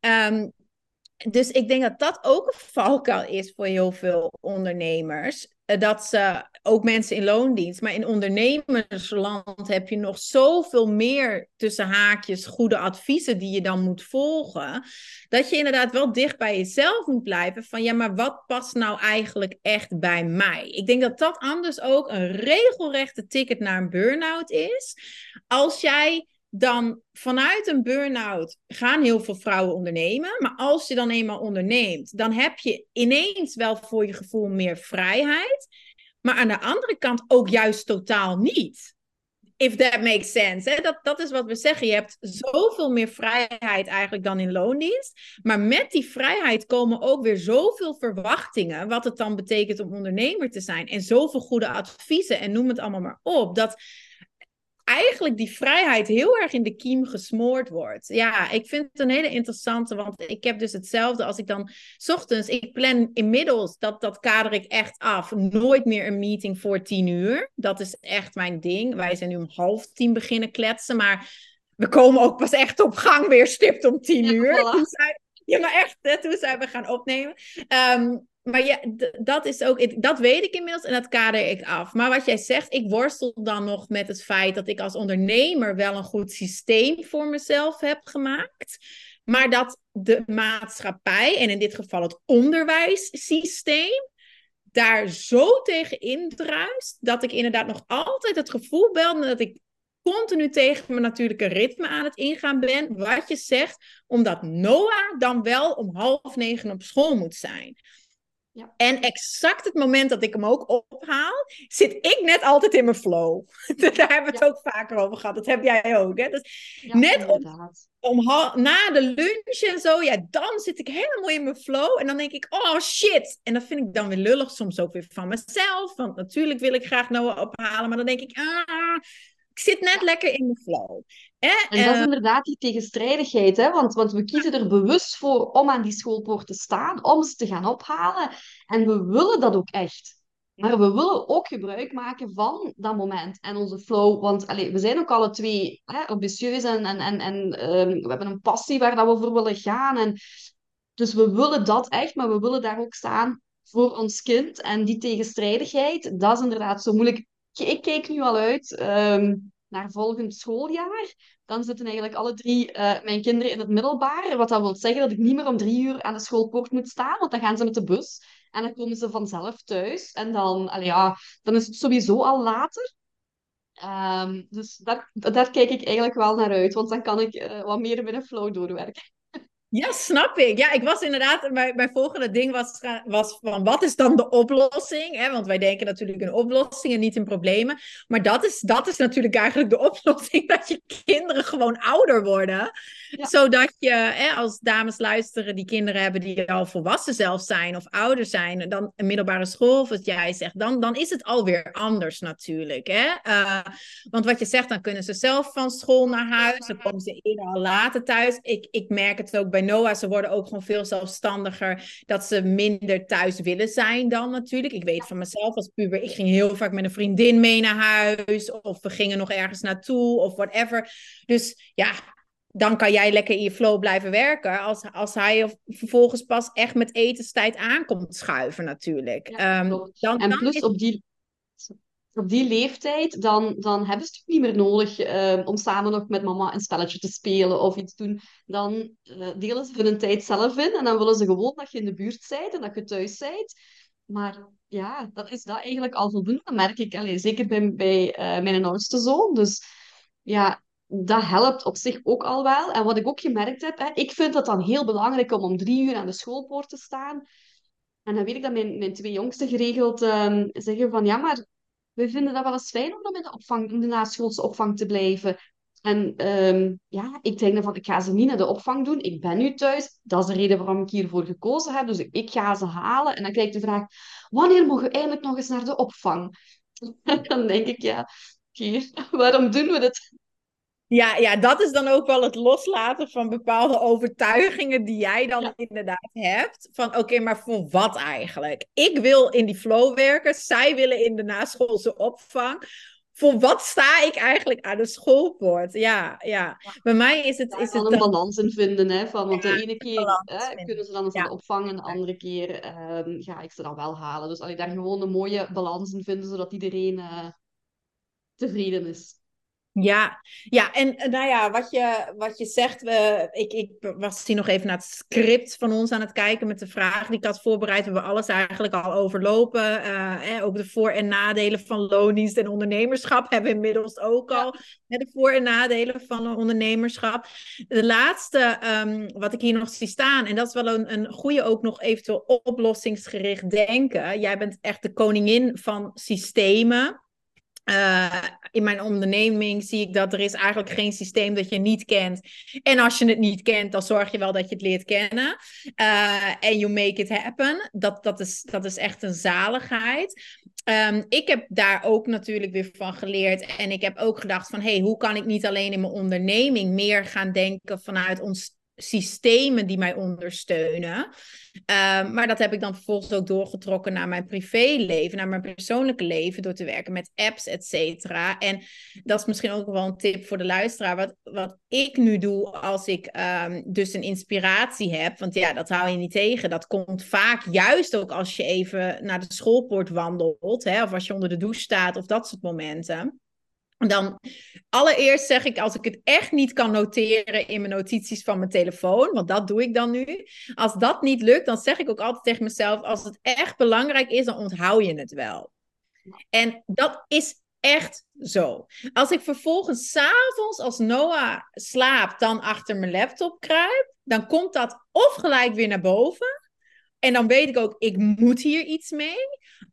Ehm, dus ik denk dat dat ook een valkuil is voor heel veel ondernemers. Eh, dat ze, ook mensen in loondienst, maar in ondernemersland heb je nog zoveel meer tussen haakjes goede adviezen die je dan moet volgen. Dat je inderdaad wel dicht bij jezelf moet blijven van ja, maar wat past nou eigenlijk echt bij mij? Ik denk dat dat anders ook een regelrechte ticket naar een burn-out is. Als jij dan vanuit een burn-out gaan heel veel vrouwen ondernemen. Maar als je dan eenmaal onderneemt, dan heb je ineens wel voor je gevoel meer vrijheid. Maar aan de andere kant ook juist totaal niet. If that makes sense. Dat, dat is wat we zeggen. Je hebt zoveel meer vrijheid eigenlijk dan in loondienst. Maar met die vrijheid komen ook weer zoveel verwachtingen. Wat het dan betekent om ondernemer te zijn. En zoveel goede adviezen. En noem het allemaal maar op. Dat eigenlijk die vrijheid heel erg in de kiem gesmoord wordt. Ja, ik vind het een hele interessante, want ik heb dus hetzelfde als ik dan s ochtends, ik plan inmiddels, dat, dat kader ik echt af, nooit meer een meeting voor tien uur. Dat is echt mijn ding. Wij zijn nu om half tien beginnen kletsen, maar we komen ook pas echt op gang weer stipt om tien uur. Ja, maar echt, hè, toen zijn we gaan opnemen. Um, maar ja, dat is ook, dat weet ik inmiddels en dat kader ik af. Maar wat jij zegt, ik worstel dan nog met het feit dat ik als ondernemer wel een goed systeem voor mezelf heb gemaakt. Maar dat de maatschappij, en in dit geval het onderwijssysteem, daar zo tegen indruist dat ik inderdaad nog altijd het gevoel ben dat ik continu tegen mijn natuurlijke ritme aan het ingaan ben. Wat je zegt, omdat Noah dan wel om half negen op school moet zijn. Ja. En exact het moment dat ik hem ook ophaal, zit ik net altijd in mijn flow. Daar hebben we het ook vaker over gehad. Dat heb jij ook. Hè? Dus net om, om na de lunch en zo, ja, dan zit ik helemaal in mijn flow. En dan denk ik, oh shit. En dat vind ik dan weer lullig, soms ook weer van mezelf. Want natuurlijk wil ik graag Noah ophalen. Maar dan denk ik, ah, ik zit net lekker in de flow. En dat is eh, inderdaad die tegenstrijdigheid, hè? Want, want we kiezen er bewust voor om aan die schoolpoort te staan, om ze te gaan ophalen. En we willen dat ook echt. Maar we willen ook gebruik maken van dat moment en onze flow. Want allez, we zijn ook alle twee hè, ambitieus en, en, en, en ehm, we hebben een passie waar dat we voor willen gaan. En, dus we willen dat echt, maar we willen daar ook staan voor ons kind. En die tegenstrijdigheid, dat is inderdaad zo moeilijk. Ik kijk nu al uit ehm, naar volgend schooljaar. Dan zitten eigenlijk alle drie uh, mijn kinderen in het middelbaar. Wat dat wil zeggen dat ik niet meer om drie uur aan de schoolpoort moet staan, want dan gaan ze met de bus. En dan komen ze vanzelf thuis. En dan, ja, dan is het sowieso al later. Um, dus daar, daar kijk ik eigenlijk wel naar uit, want dan kan ik uh, wat meer een flow doorwerken. Ja, snap ik. Ja, ik was inderdaad, mijn, mijn volgende ding was, was van wat is dan de oplossing? Hè? Want wij denken natuurlijk in oplossingen, niet in problemen. Maar dat is, dat is natuurlijk eigenlijk de oplossing, dat je kinderen gewoon ouder worden. Zodat je, hè, als dames luisteren die kinderen hebben die al volwassen zelf zijn of ouder zijn, dan een middelbare school, of wat jij zegt, dan, dan is het alweer anders natuurlijk. Hè? Uh, want wat je zegt, dan kunnen ze zelf van school naar huis, dan komen ze eerder al later thuis. Ik, ik merk het ook bij Noah, ze worden ook gewoon veel zelfstandiger. Dat ze minder thuis willen zijn dan natuurlijk. Ik weet van mezelf als puber, ik ging heel vaak met een vriendin mee naar huis. Of we gingen nog ergens naartoe of whatever. Dus ja, dan kan jij lekker in je flow blijven werken. Als, als hij vervolgens pas echt met etenstijd aankomt schuiven natuurlijk. Ja, um, dan, en plus op die op die leeftijd, dan, dan hebben ze het niet meer nodig uh, om samen nog met mama een spelletje te spelen of iets doen. Dan uh, delen ze hun tijd zelf in en dan willen ze gewoon dat je in de buurt bent en dat je thuis bent. Maar ja, dat is dat eigenlijk al voldoende, dat merk ik. Allee, zeker bij, bij uh, mijn oudste zoon. Dus ja, dat helpt op zich ook al wel. En wat ik ook gemerkt heb, hè, ik vind het dan heel belangrijk om om drie uur aan de schoolpoort te staan. En dan weet ik dat mijn, mijn twee jongsten geregeld um, zeggen van ja, maar we vinden dat wel eens fijn om dan in de, opvang, in de naschoolse opvang te blijven. En um, ja, ik denk dan van, ik ga ze niet naar de opvang doen. Ik ben nu thuis. Dat is de reden waarom ik hiervoor gekozen heb. Dus ik, ga ze halen. En dan krijg ik de vraag, wanneer mogen we eindelijk nog eens naar de opvang? dan denk ik, ja, oké, waarom doen we dit? Ja, ja, dat is dan ook wel het loslaten van bepaalde overtuigingen die jij dan inderdaad hebt. Van oké, maar voor wat eigenlijk? Ik wil in die flow werken, zij willen in de naschoolse opvang. Voor wat sta ik eigenlijk aan de schoolpoort? Ja, ja. Bij mij is het... Is het een balans in vinden, hè. Van, want de ene keer hè, kunnen ze dan van de opvang en de andere keer um, ga ik ze dan wel halen. Dus allee, daar gewoon een mooie balans in vinden, zodat iedereen uh, tevreden is. Ja, ja, en eh, nou ja, wat je, wat je zegt, we, ik, ik was hier nog even naar het script van ons aan het kijken met de vragen die ik had voorbereid. We hebben alles eigenlijk al overlopen. Uh, ook de voor- en nadelen van loondienst en ondernemerschap hebben we inmiddels ook al. de voor- en nadelen van ondernemerschap. De laatste, um, wat ik hier nog zie staan, en dat is wel een, een goede ook nog eventueel oplossingsgericht denken. Jij bent echt de koningin van systemen. Uh, in mijn onderneming zie ik dat er is eigenlijk geen systeem dat je niet kent. En als je het niet kent, dan zorg je wel dat je het leert kennen. Uh, en you make it happen. Dat, dat, is, dat is echt een zaligheid. Um, ik heb daar ook natuurlijk weer van geleerd. En ik heb ook gedacht van, hey, hoe kan ik niet alleen in mijn onderneming meer gaan denken vanuit ons systemen die mij ondersteunen. Ehm, maar dat heb ik dan vervolgens ook doorgetrokken naar mijn privéleven, naar mijn persoonlijke leven, door te werken met apps, et cetera. En dat is misschien ook wel een tip voor de luisteraar. Wat, wat ik nu doe als ik um, dus een inspiratie heb, want ja, dat hou je niet tegen. Dat komt vaak juist ook als je even naar de schoolpoort wandelt, hè, of als je onder de douche staat, of dat soort momenten. Dan allereerst zeg ik, als ik het echt niet kan noteren in mijn notities van mijn telefoon, want dat doe ik dan nu. Als dat niet lukt, dan zeg ik ook altijd tegen mezelf, als het echt belangrijk is, dan onthoud je het wel. En dat is echt zo. Als ik vervolgens s'avonds, als Noah slaapt, dan achter mijn laptop kruip, dan komt dat of gelijk weer naar boven. En dan weet ik ook, ik moet hier iets mee.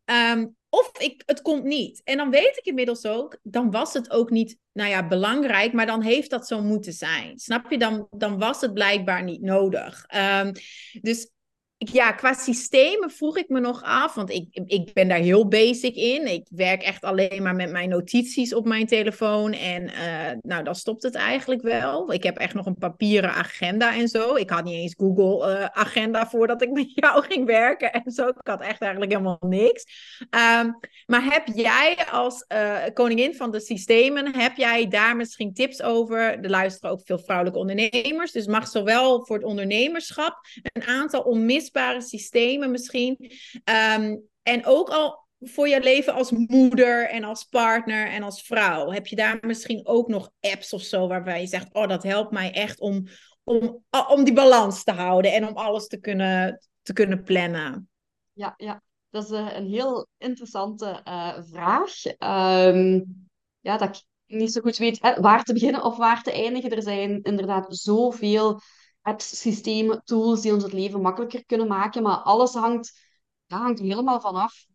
Um, of ik, het komt niet. En dan weet ik inmiddels ook, dan was het ook niet, nou ja, belangrijk, maar dan heeft dat zo moeten zijn. Snap je? Dan, dan was het blijkbaar niet nodig. Um, dus ja, qua systemen vroeg ik me nog af, want ik, ik ben daar heel basic in. Ik werk echt alleen maar met mijn notities op mijn telefoon. En uh, nou, dan stopt het eigenlijk wel. Ik heb echt nog een papieren agenda en zo. Ik had niet eens Google uh, agenda voordat ik met jou ging werken en zo. Ik had echt eigenlijk helemaal niks. Um, maar heb jij als uh, koningin van de systemen, heb jij daar misschien tips over? Er luisteren ook veel vrouwelijke ondernemers. Dus mag zowel voor het ondernemerschap een aantal systemen misschien. Um, en ook al voor je leven als moeder en als partner en als vrouw. Heb je daar misschien ook nog apps of zo waarbij je zegt: Oh, dat helpt mij echt om, om, om die balans te houden en om alles te kunnen, te kunnen plannen? Ja, ja. dat is uh, een heel interessante uh, vraag. Um, ja, dat ik niet zo goed weet waar te beginnen of waar te eindigen. Er zijn inderdaad zoveel apps, systemen, tools die ons het leven makkelijker kunnen maken. Maar alles hangt, hangt helemaal vanaf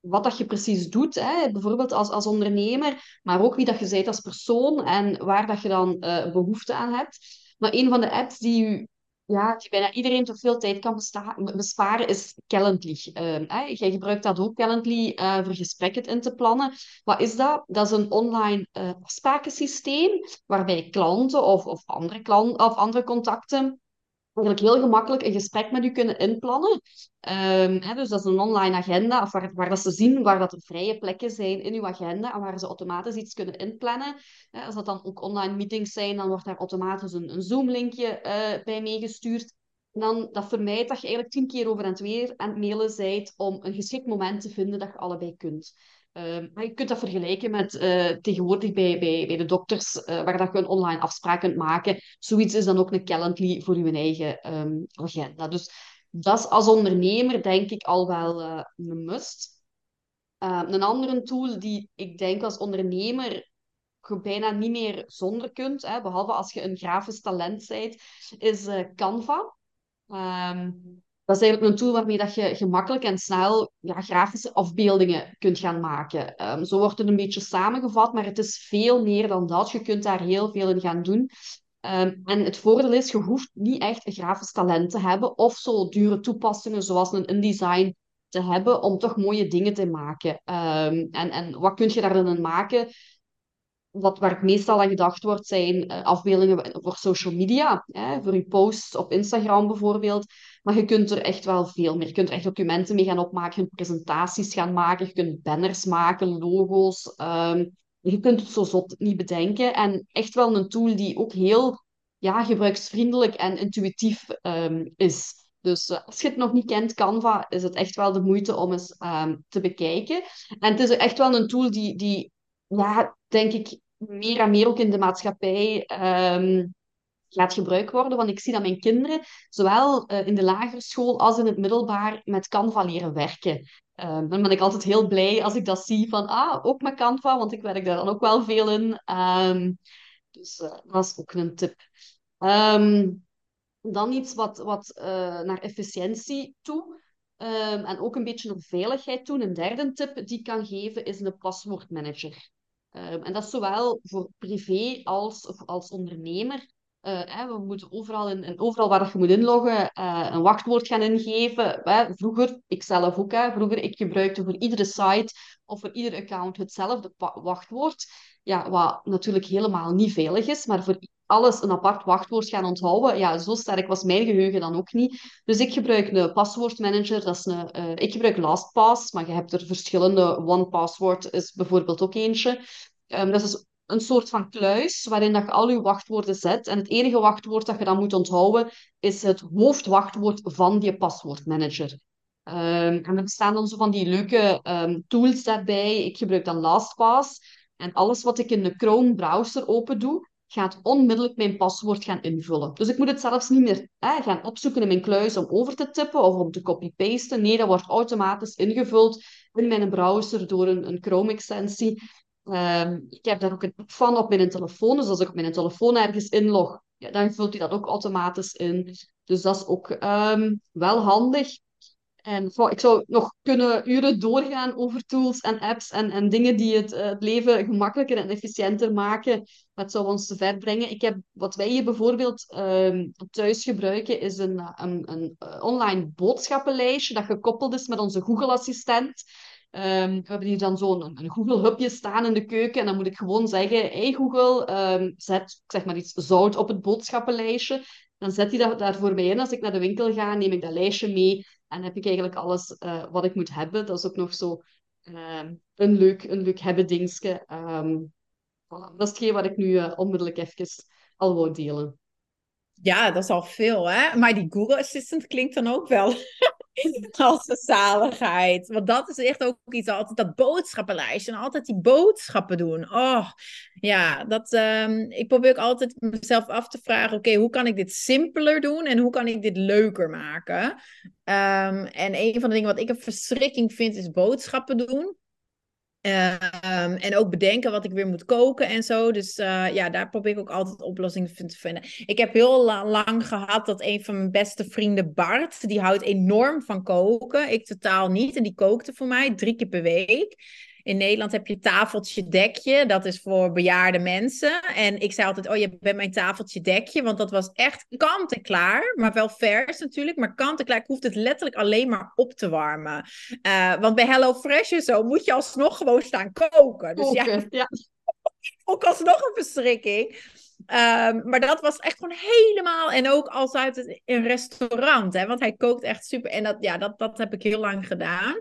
wat dat je precies doet. Hè? Bijvoorbeeld als, als ondernemer, maar ook wie dat je bent als persoon en waar dat je dan uh, behoefte aan hebt. Maar een van de apps die u ja, die bijna iedereen toch veel tijd kan besparen, is Calendly. Uh, Jij gebruikt dat ook, Calendly, uh, voor gesprekken in te plannen. Wat is dat? Dat is een online uh, afsprakensysteem waarbij klanten of, of, andere klanten, of andere contacten eigenlijk heel gemakkelijk een gesprek met u kunnen inplannen. Um, hè, dus dat is een online agenda, of waar, dat ze zien waar dat er vrije plekken zijn in uw agenda en waar ze automatisch iets kunnen inplannen. Als dat dan ook online meetings zijn, dan wordt daar automatisch een, een Zoom-linkje uh, bij meegestuurd. En dan, dat vermijdt dat je eigenlijk tien keer over en weer aan het mailen bent om een geschikt moment te vinden dat je allebei kunt. Uh, maar je kunt dat vergelijken met uh, tegenwoordig bij, bij, bij de dokters, uh, waar dat je een online afspraak kunt maken. Zoiets is dan ook een Calendly voor je eigen um, agenda. Dus dat is als ondernemer denk ik al wel uh, een must. Ehm, een andere tool die ik denk als ondernemer je bijna niet meer zonder kunt, hè, behalve als je een grafisch talent bent, is Canva. Dat is eigenlijk een tool waarmee dat je gemakkelijk en snel ja, grafische afbeeldingen kunt gaan maken. Um, zo wordt het een beetje samengevat, maar het is veel meer dan dat. Je kunt daar heel veel in gaan doen. Um, en het voordeel is, je hoeft niet echt een grafisch talent te hebben of zo dure toepassingen zoals een InDesign te hebben om toch mooie dingen te maken. Um, en, en wat kun je daar dan in maken? wat, waar het meestal aan gedacht wordt, zijn uh, afbeeldingen voor social media. Hè, voor je posts op Instagram bijvoorbeeld. Maar je kunt er echt wel veel meer. Je kunt er echt documenten mee gaan opmaken, presentaties gaan maken. Je kunt banners maken, logo's. Um, je kunt het zo zot niet bedenken. En echt wel een tool die ook heel ja, gebruiksvriendelijk en intuïtief um, is. Dus uh, als je het nog niet kent, Canva, is het echt wel de moeite om eens um, te bekijken. En het is echt wel een tool die, die ja, denk ik, meer en meer ook in de maatschappij gaat gebruikt worden. Want ik zie dat mijn kinderen, zowel uh, in de lagere school als in het middelbaar, met Canva leren werken. Um, dan ben ik altijd heel blij als ik dat zie van, ah, ook met Canva, want ik werk daar dan ook wel veel in. Um, dus uh, dat is ook een tip. Um, dan iets wat, wat uh, naar efficiëntie toe. En ook een beetje naar veiligheid toe. Een derde tip die ik kan geven is een paswoordmanager. En dat is zowel voor privé als als ondernemer. Hè, we moeten overal, in, overal waar je moet inloggen uh, een wachtwoord gaan ingeven. Vroeger, ik zelf ook, hè, vroeger ik gebruikte voor iedere site of voor ieder account hetzelfde wachtwoord. Ja, wat natuurlijk helemaal niet veilig is, maar voor alles een apart wachtwoord gaan onthouden. Ja, zo sterk was mijn geheugen dan ook niet. Dus ik gebruik een paswoordmanager. Dat is een, uh, ik gebruik LastPass, maar je hebt er verschillende. OnePassword is bijvoorbeeld ook eentje. Um, dat is een soort van kluis waarin dat je al je wachtwoorden zet. En het enige wachtwoord dat je dan moet onthouden is het hoofdwachtwoord van die paswoordmanager. Um, en er bestaan dan zo van die leuke um, tools daarbij. Ik gebruik dan LastPass. En alles wat ik in de Chrome browser open doe, gaat onmiddellijk mijn paswoord gaan invullen. Dus ik moet het zelfs niet meer gaan opzoeken in mijn kluis om over te tippen of om te copy-pasten. Nee, dat wordt automatisch ingevuld in mijn browser door een, een Chrome-extensie. Um, ik heb daar ook een app van op mijn telefoon. Dus als ik op mijn telefoon ergens inlog, ja, dan vult hij dat ook automatisch in. Dus dat is ook um, wel handig. En ik zou nog kunnen uren doorgaan over tools en apps en, en dingen die het, eh, het leven gemakkelijker en efficiënter maken. Dat zou ons te ver brengen. Ik heb, wat wij hier bijvoorbeeld uh, thuis gebruiken, is een, een, een eh, online boodschappenlijstje dat gekoppeld is met onze Google-assistent. Um, we hebben hier dan zo'n Google-hubje staan in de keuken. En dan moet ik gewoon zeggen: Hey Google, um, zet zeg maar iets zout op het boodschappenlijstje. Dan zet hij dat daar voor mij in. Als ik naar de winkel ga, neem ik dat lijstje mee. En heb ik eigenlijk alles uh, wat ik moet hebben. Dat is ook nog zo uh, een, leuk, een leuk hebben dingetje. Dat is hetgeen wat ik nu uh, onmiddellijk even al wou delen. Ja, dat is al veel, hè? Maar die Google Assistant klinkt dan ook wel als een zaligheid. Want dat is echt ook iets, altijd dat boodschappenlijstje en altijd die boodschappen doen. Oh, ja, dat, um, ik probeer ook altijd mezelf af te vragen, oké, hoe kan ik dit simpeler doen en hoe kan ik dit leuker maken? Um, en een van de dingen wat ik een verschrikking vind, is boodschappen doen. Um, en ook bedenken wat ik weer moet koken en zo. Dus uh, ja, daar probeer ik ook altijd oplossingen te vinden. Ik heb heel la lang gehad dat een van mijn beste vrienden, Bart, die houdt enorm van koken. Ik totaal niet. En die kookte voor mij drie keer per week. In Nederland heb je tafeltje dekje. Dat is voor bejaarde mensen. En ik zei altijd, oh je bent mijn tafeltje dekje. Want dat was echt kant en klaar. Maar wel vers natuurlijk. Maar kant en klaar. Ik hoefde het letterlijk alleen maar op te warmen. Uh, want bij Hello Fresh en zo moet je alsnog gewoon staan koken. Dus ja, ja. ook alsnog een verschrikking. Um, maar dat was echt gewoon helemaal. En ook als uit een restaurant. Hè, want hij kookt echt super. En dat, ja, dat, dat heb ik heel lang gedaan.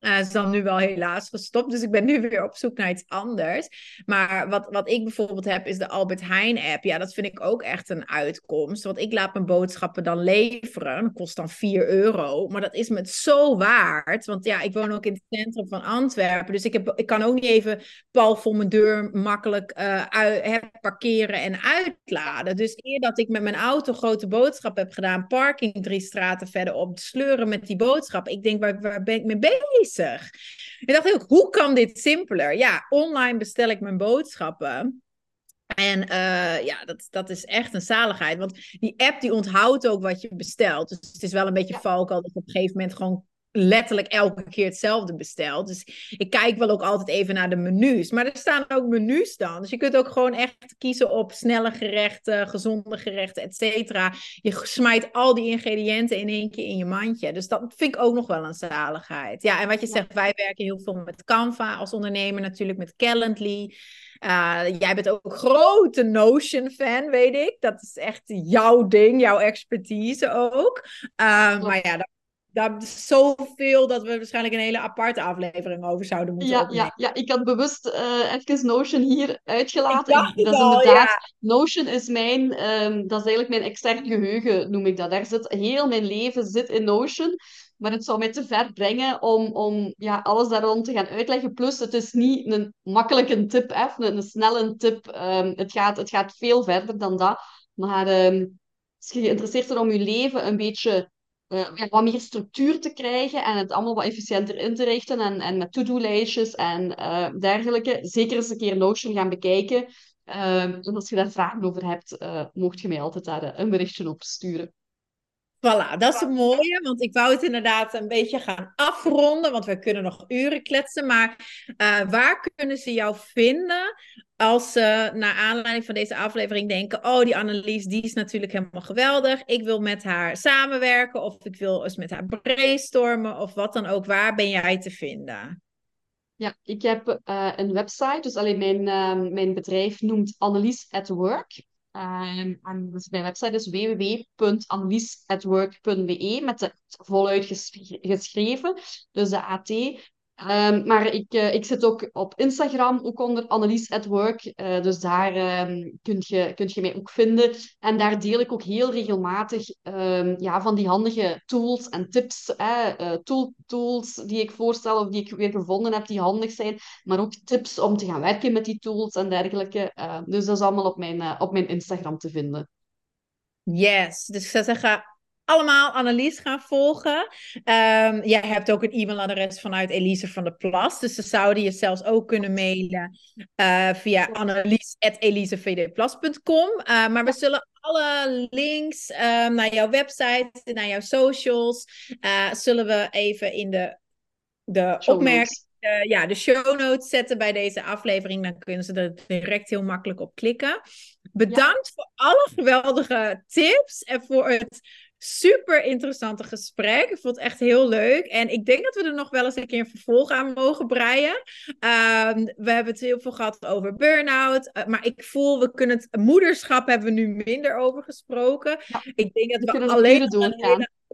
Uh, is dan nu wel helaas gestopt. Dus ik ben nu weer op zoek naar iets anders. Maar wat, wat ik bijvoorbeeld heb, is de Albert Heijn app. Ja, dat vind ik ook echt een uitkomst. Want ik laat mijn boodschappen dan leveren. Dat kost dan 4 euro. Maar dat is me zo waard. Want ja, ik woon ook in het centrum van Antwerpen. Dus ik, heb, ik kan ook niet even pal voor mijn deur makkelijk uh, parkeren en uitladen. Dus eer dat ik met mijn auto grote boodschap heb gedaan, parking drie straten verderop, sleuren met die boodschap. Ik denk, waar, waar ben ik mee bezig? Bezig. En dacht ik hoe kan dit simpeler? Ja, online bestel ik mijn boodschappen. En uh, ja, dat, dat is echt een zaligheid. Want die app die onthoudt ook wat je bestelt. Dus het is wel een beetje ja. dat je op een gegeven moment gewoon letterlijk elke keer hetzelfde besteld. Dus ik kijk wel ook altijd even naar de menus. Maar er staan ook menus dan. Dus je kunt ook gewoon echt kiezen op snelle gerechten, gezonde gerechten, et cetera. Je smijt al die ingrediënten in één keer in je mandje. Dus dat vind ik ook nog wel een zaligheid. Ja, en wat je zegt, wij werken heel veel met Canva als ondernemer, natuurlijk met Calendly. Uh, jij bent ook grote Notion-fan, weet ik. Dat is echt jouw ding, jouw expertise ook. Uh, maar ja, daar is zoveel dat we waarschijnlijk een hele aparte aflevering over zouden moeten ja, opnemen. Ja, ja, ik had bewust uh, even Notion hier uitgelaten. Dat is inderdaad, ja. Notion is mijn, um, dat is eigenlijk mijn extern geheugen, noem ik dat. Daar zit heel mijn leven zit in Notion. Maar het zou mij te ver brengen om, om ja, alles daar rond te gaan uitleggen. Plus, het is niet een makkelijke tip, hè, een, een snelle tip. Um, het, gaat, het gaat veel verder dan dat. Maar um, als je geïnteresseerd bent om je leven een beetje uh, wat meer structuur te krijgen en het allemaal wat efficiënter in te richten en, en met to-do-lijstjes en uh, dergelijke. Zeker eens een keer Notion gaan bekijken. Uh, en als je daar vragen over hebt, uh, mocht je mij altijd daar een berichtje op sturen. Voilà, dat is een mooie, want ik wou het inderdaad een beetje gaan afronden, want we kunnen nog uren kletsen. Maar waar kunnen ze jou vinden als ze naar aanleiding van deze aflevering denken: Oh, die Annelies, die is natuurlijk helemaal geweldig. Ik wil met haar samenwerken, of ik wil eens met haar brainstormen, of wat dan ook. Waar ben jij te vinden? Ja, ik heb uh, een website, dus alleen mijn, uh, mijn bedrijf noemt Annelies at Work. Um, en dus mijn website is www.annelieseatwork.be met de voluit geschreven, dus de AT. Um, maar ik, uh, ik zit ook op Instagram, ook onder Annelies at Work. Uh, dus daar um, kun, je, kun je mij ook vinden. En daar deel ik ook heel regelmatig um, ja, van die handige tools en tips. Uh, tool, tools die ik voorstel of die ik weer gevonden heb die handig zijn. Maar ook tips om te gaan werken met die tools en dergelijke. dus dat is allemaal op mijn, op mijn Instagram te vinden. Yes, dus ik zou zeggen, allemaal Annelies gaan volgen. Um, jij hebt ook een e-mailadres vanuit Elise van der Plas. Dus ze zouden je zelfs ook kunnen mailen uh, via annelies.elisevdplas.com. Uh, maar we zullen alle links um, naar jouw website, naar jouw socials, uh, zullen we even in de, de opmerking uh, ja, de show notes zetten bij deze aflevering. Dan kunnen ze er direct heel makkelijk op klikken. Bedankt voor alle geweldige tips en voor het super interessante gesprek. Ik vond het echt heel leuk. En ik denk dat we er nog wel eens een keer een vervolg aan mogen breien. Ehm, we hebben het heel veel gehad over burn-out. Uh, maar ik voel, we kunnen het moederschap hebben we nu minder over gesproken. ik denk dat we, we alleen doen.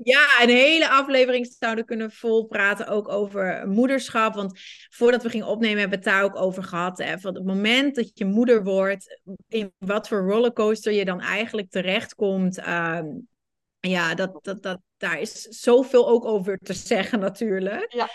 Ja, een hele aflevering zouden kunnen volpraten ook over moederschap. Want voordat we gingen opnemen hebben we het daar ook over gehad. Hè, van het moment dat je moeder wordt, in wat voor rollercoaster je dan eigenlijk terechtkomt. Um, ja, dat, dat, dat, daar is zoveel ook over te zeggen natuurlijk. Ja.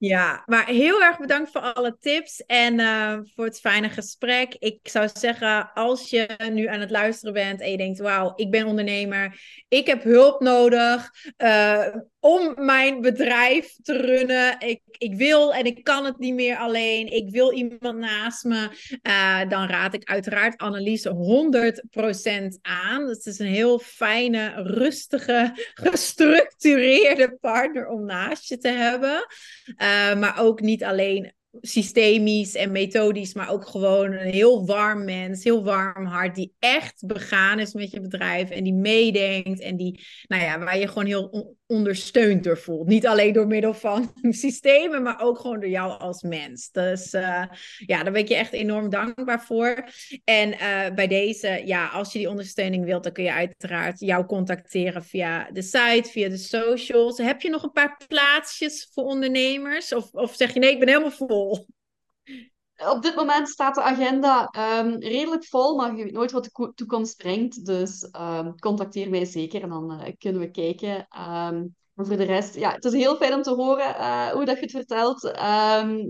Ja, maar heel erg bedankt voor alle tips en uh, voor het fijne gesprek. Ik zou zeggen, als je nu aan het luisteren bent en je denkt, wauw, ik ben ondernemer, ik heb hulp nodig uh, om mijn bedrijf te runnen. Ik, ik wil en ik kan het niet meer alleen. Ik wil iemand naast me. Uh, dan raad ik uiteraard Annelies 100% aan. Het is een heel fijne, rustige, gestructureerde partner om naast je te hebben. Uh, maar ook niet alleen systemisch en methodisch, maar ook gewoon een heel warm mens, heel warm hart, die echt begaan is met je bedrijf en die meedenkt en die, nou ja, waar je gewoon heel ondersteund door voelt. Niet alleen door middel van systemen, maar ook gewoon door jou als mens. Dus uh, ja, daar ben ik je echt enorm dankbaar voor. En uh, bij deze, ja, als je die ondersteuning wilt, dan kun je uiteraard jou contacteren via de site, via de socials. Heb je nog een paar plaatsjes voor ondernemers? Of, of zeg je nee, ik ben helemaal vol? Op dit moment staat de agenda um, redelijk vol, maar je weet nooit wat de toekomst brengt. Dus um, contacteer mij zeker en dan uh, kunnen we kijken. Um, maar voor de rest, ja, het is heel fijn om te horen uh, hoe dat je het vertelt.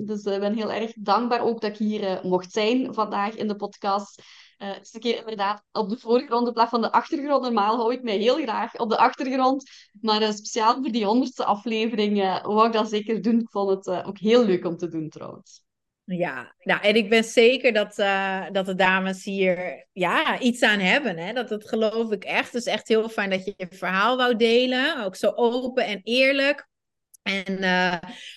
dus ik uh, ben heel erg dankbaar ook dat ik hier uh, mocht zijn vandaag in de podcast. het is een keer inderdaad op de voorgrond in plaats van de achtergrond. Normaal hou ik mij heel graag op de achtergrond. Maar speciaal voor die honderdste aflevering wou ik dat zeker doen. Ik vond het ook heel leuk om te doen trouwens. Ja, nou, en ik ben zeker dat, uh, dat de dames hier ja, iets aan hebben. Hè? Dat, dat geloof ik echt. Is echt heel fijn dat je je verhaal wou delen. Ook zo open en eerlijk. En uh,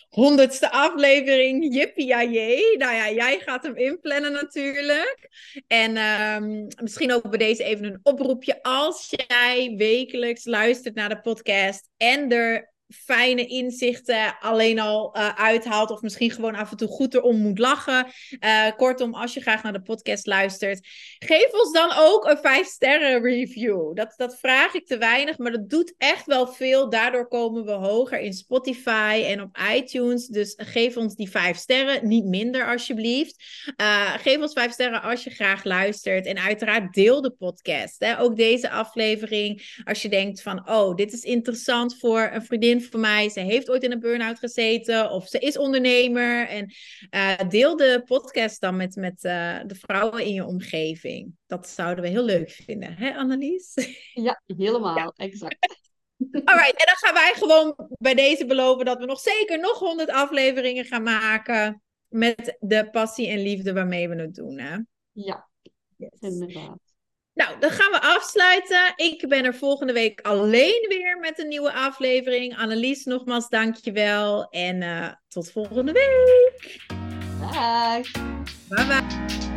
honderdste aflevering, jippie ja jee. Nou ja, jij gaat hem inplannen natuurlijk. En um, misschien ook bij deze even een oproepje. Als jij wekelijks luistert naar de podcast en er fijne inzichten alleen al uh, uithaalt. Of misschien gewoon af en toe goed erom moet lachen. Uh, kortom, als je graag naar de podcast luistert, geef ons dan ook een 5 sterren review. Dat, dat vraag ik te weinig, maar dat doet echt wel veel. Daardoor komen we hoger in Spotify en op iTunes. Dus geef ons die 5 sterren, niet minder alsjeblieft. Uh, geef ons 5 sterren als je graag luistert. En uiteraard deel de podcast. Hè? Ook deze aflevering. Als je denkt van, oh, dit is interessant voor een vriendin voor mij. Ze heeft ooit in een burn-out gezeten of ze is ondernemer. En uh, deel de podcast dan met, met uh, de vrouwen in je omgeving. Dat zouden we heel leuk vinden, hè Annelies? Ja, helemaal, ja. exact. Alright, en dan gaan wij gewoon bij deze beloven dat we nog zeker nog honderd afleveringen gaan maken met de passie en liefde waarmee we het doen. Hè? Ja, yes. inderdaad. Nou, dan gaan we afsluiten. Ik ben er volgende week alleen weer met een nieuwe aflevering. Annelies, nogmaals dankjewel. En uh, tot volgende week. Dag. Bye bye.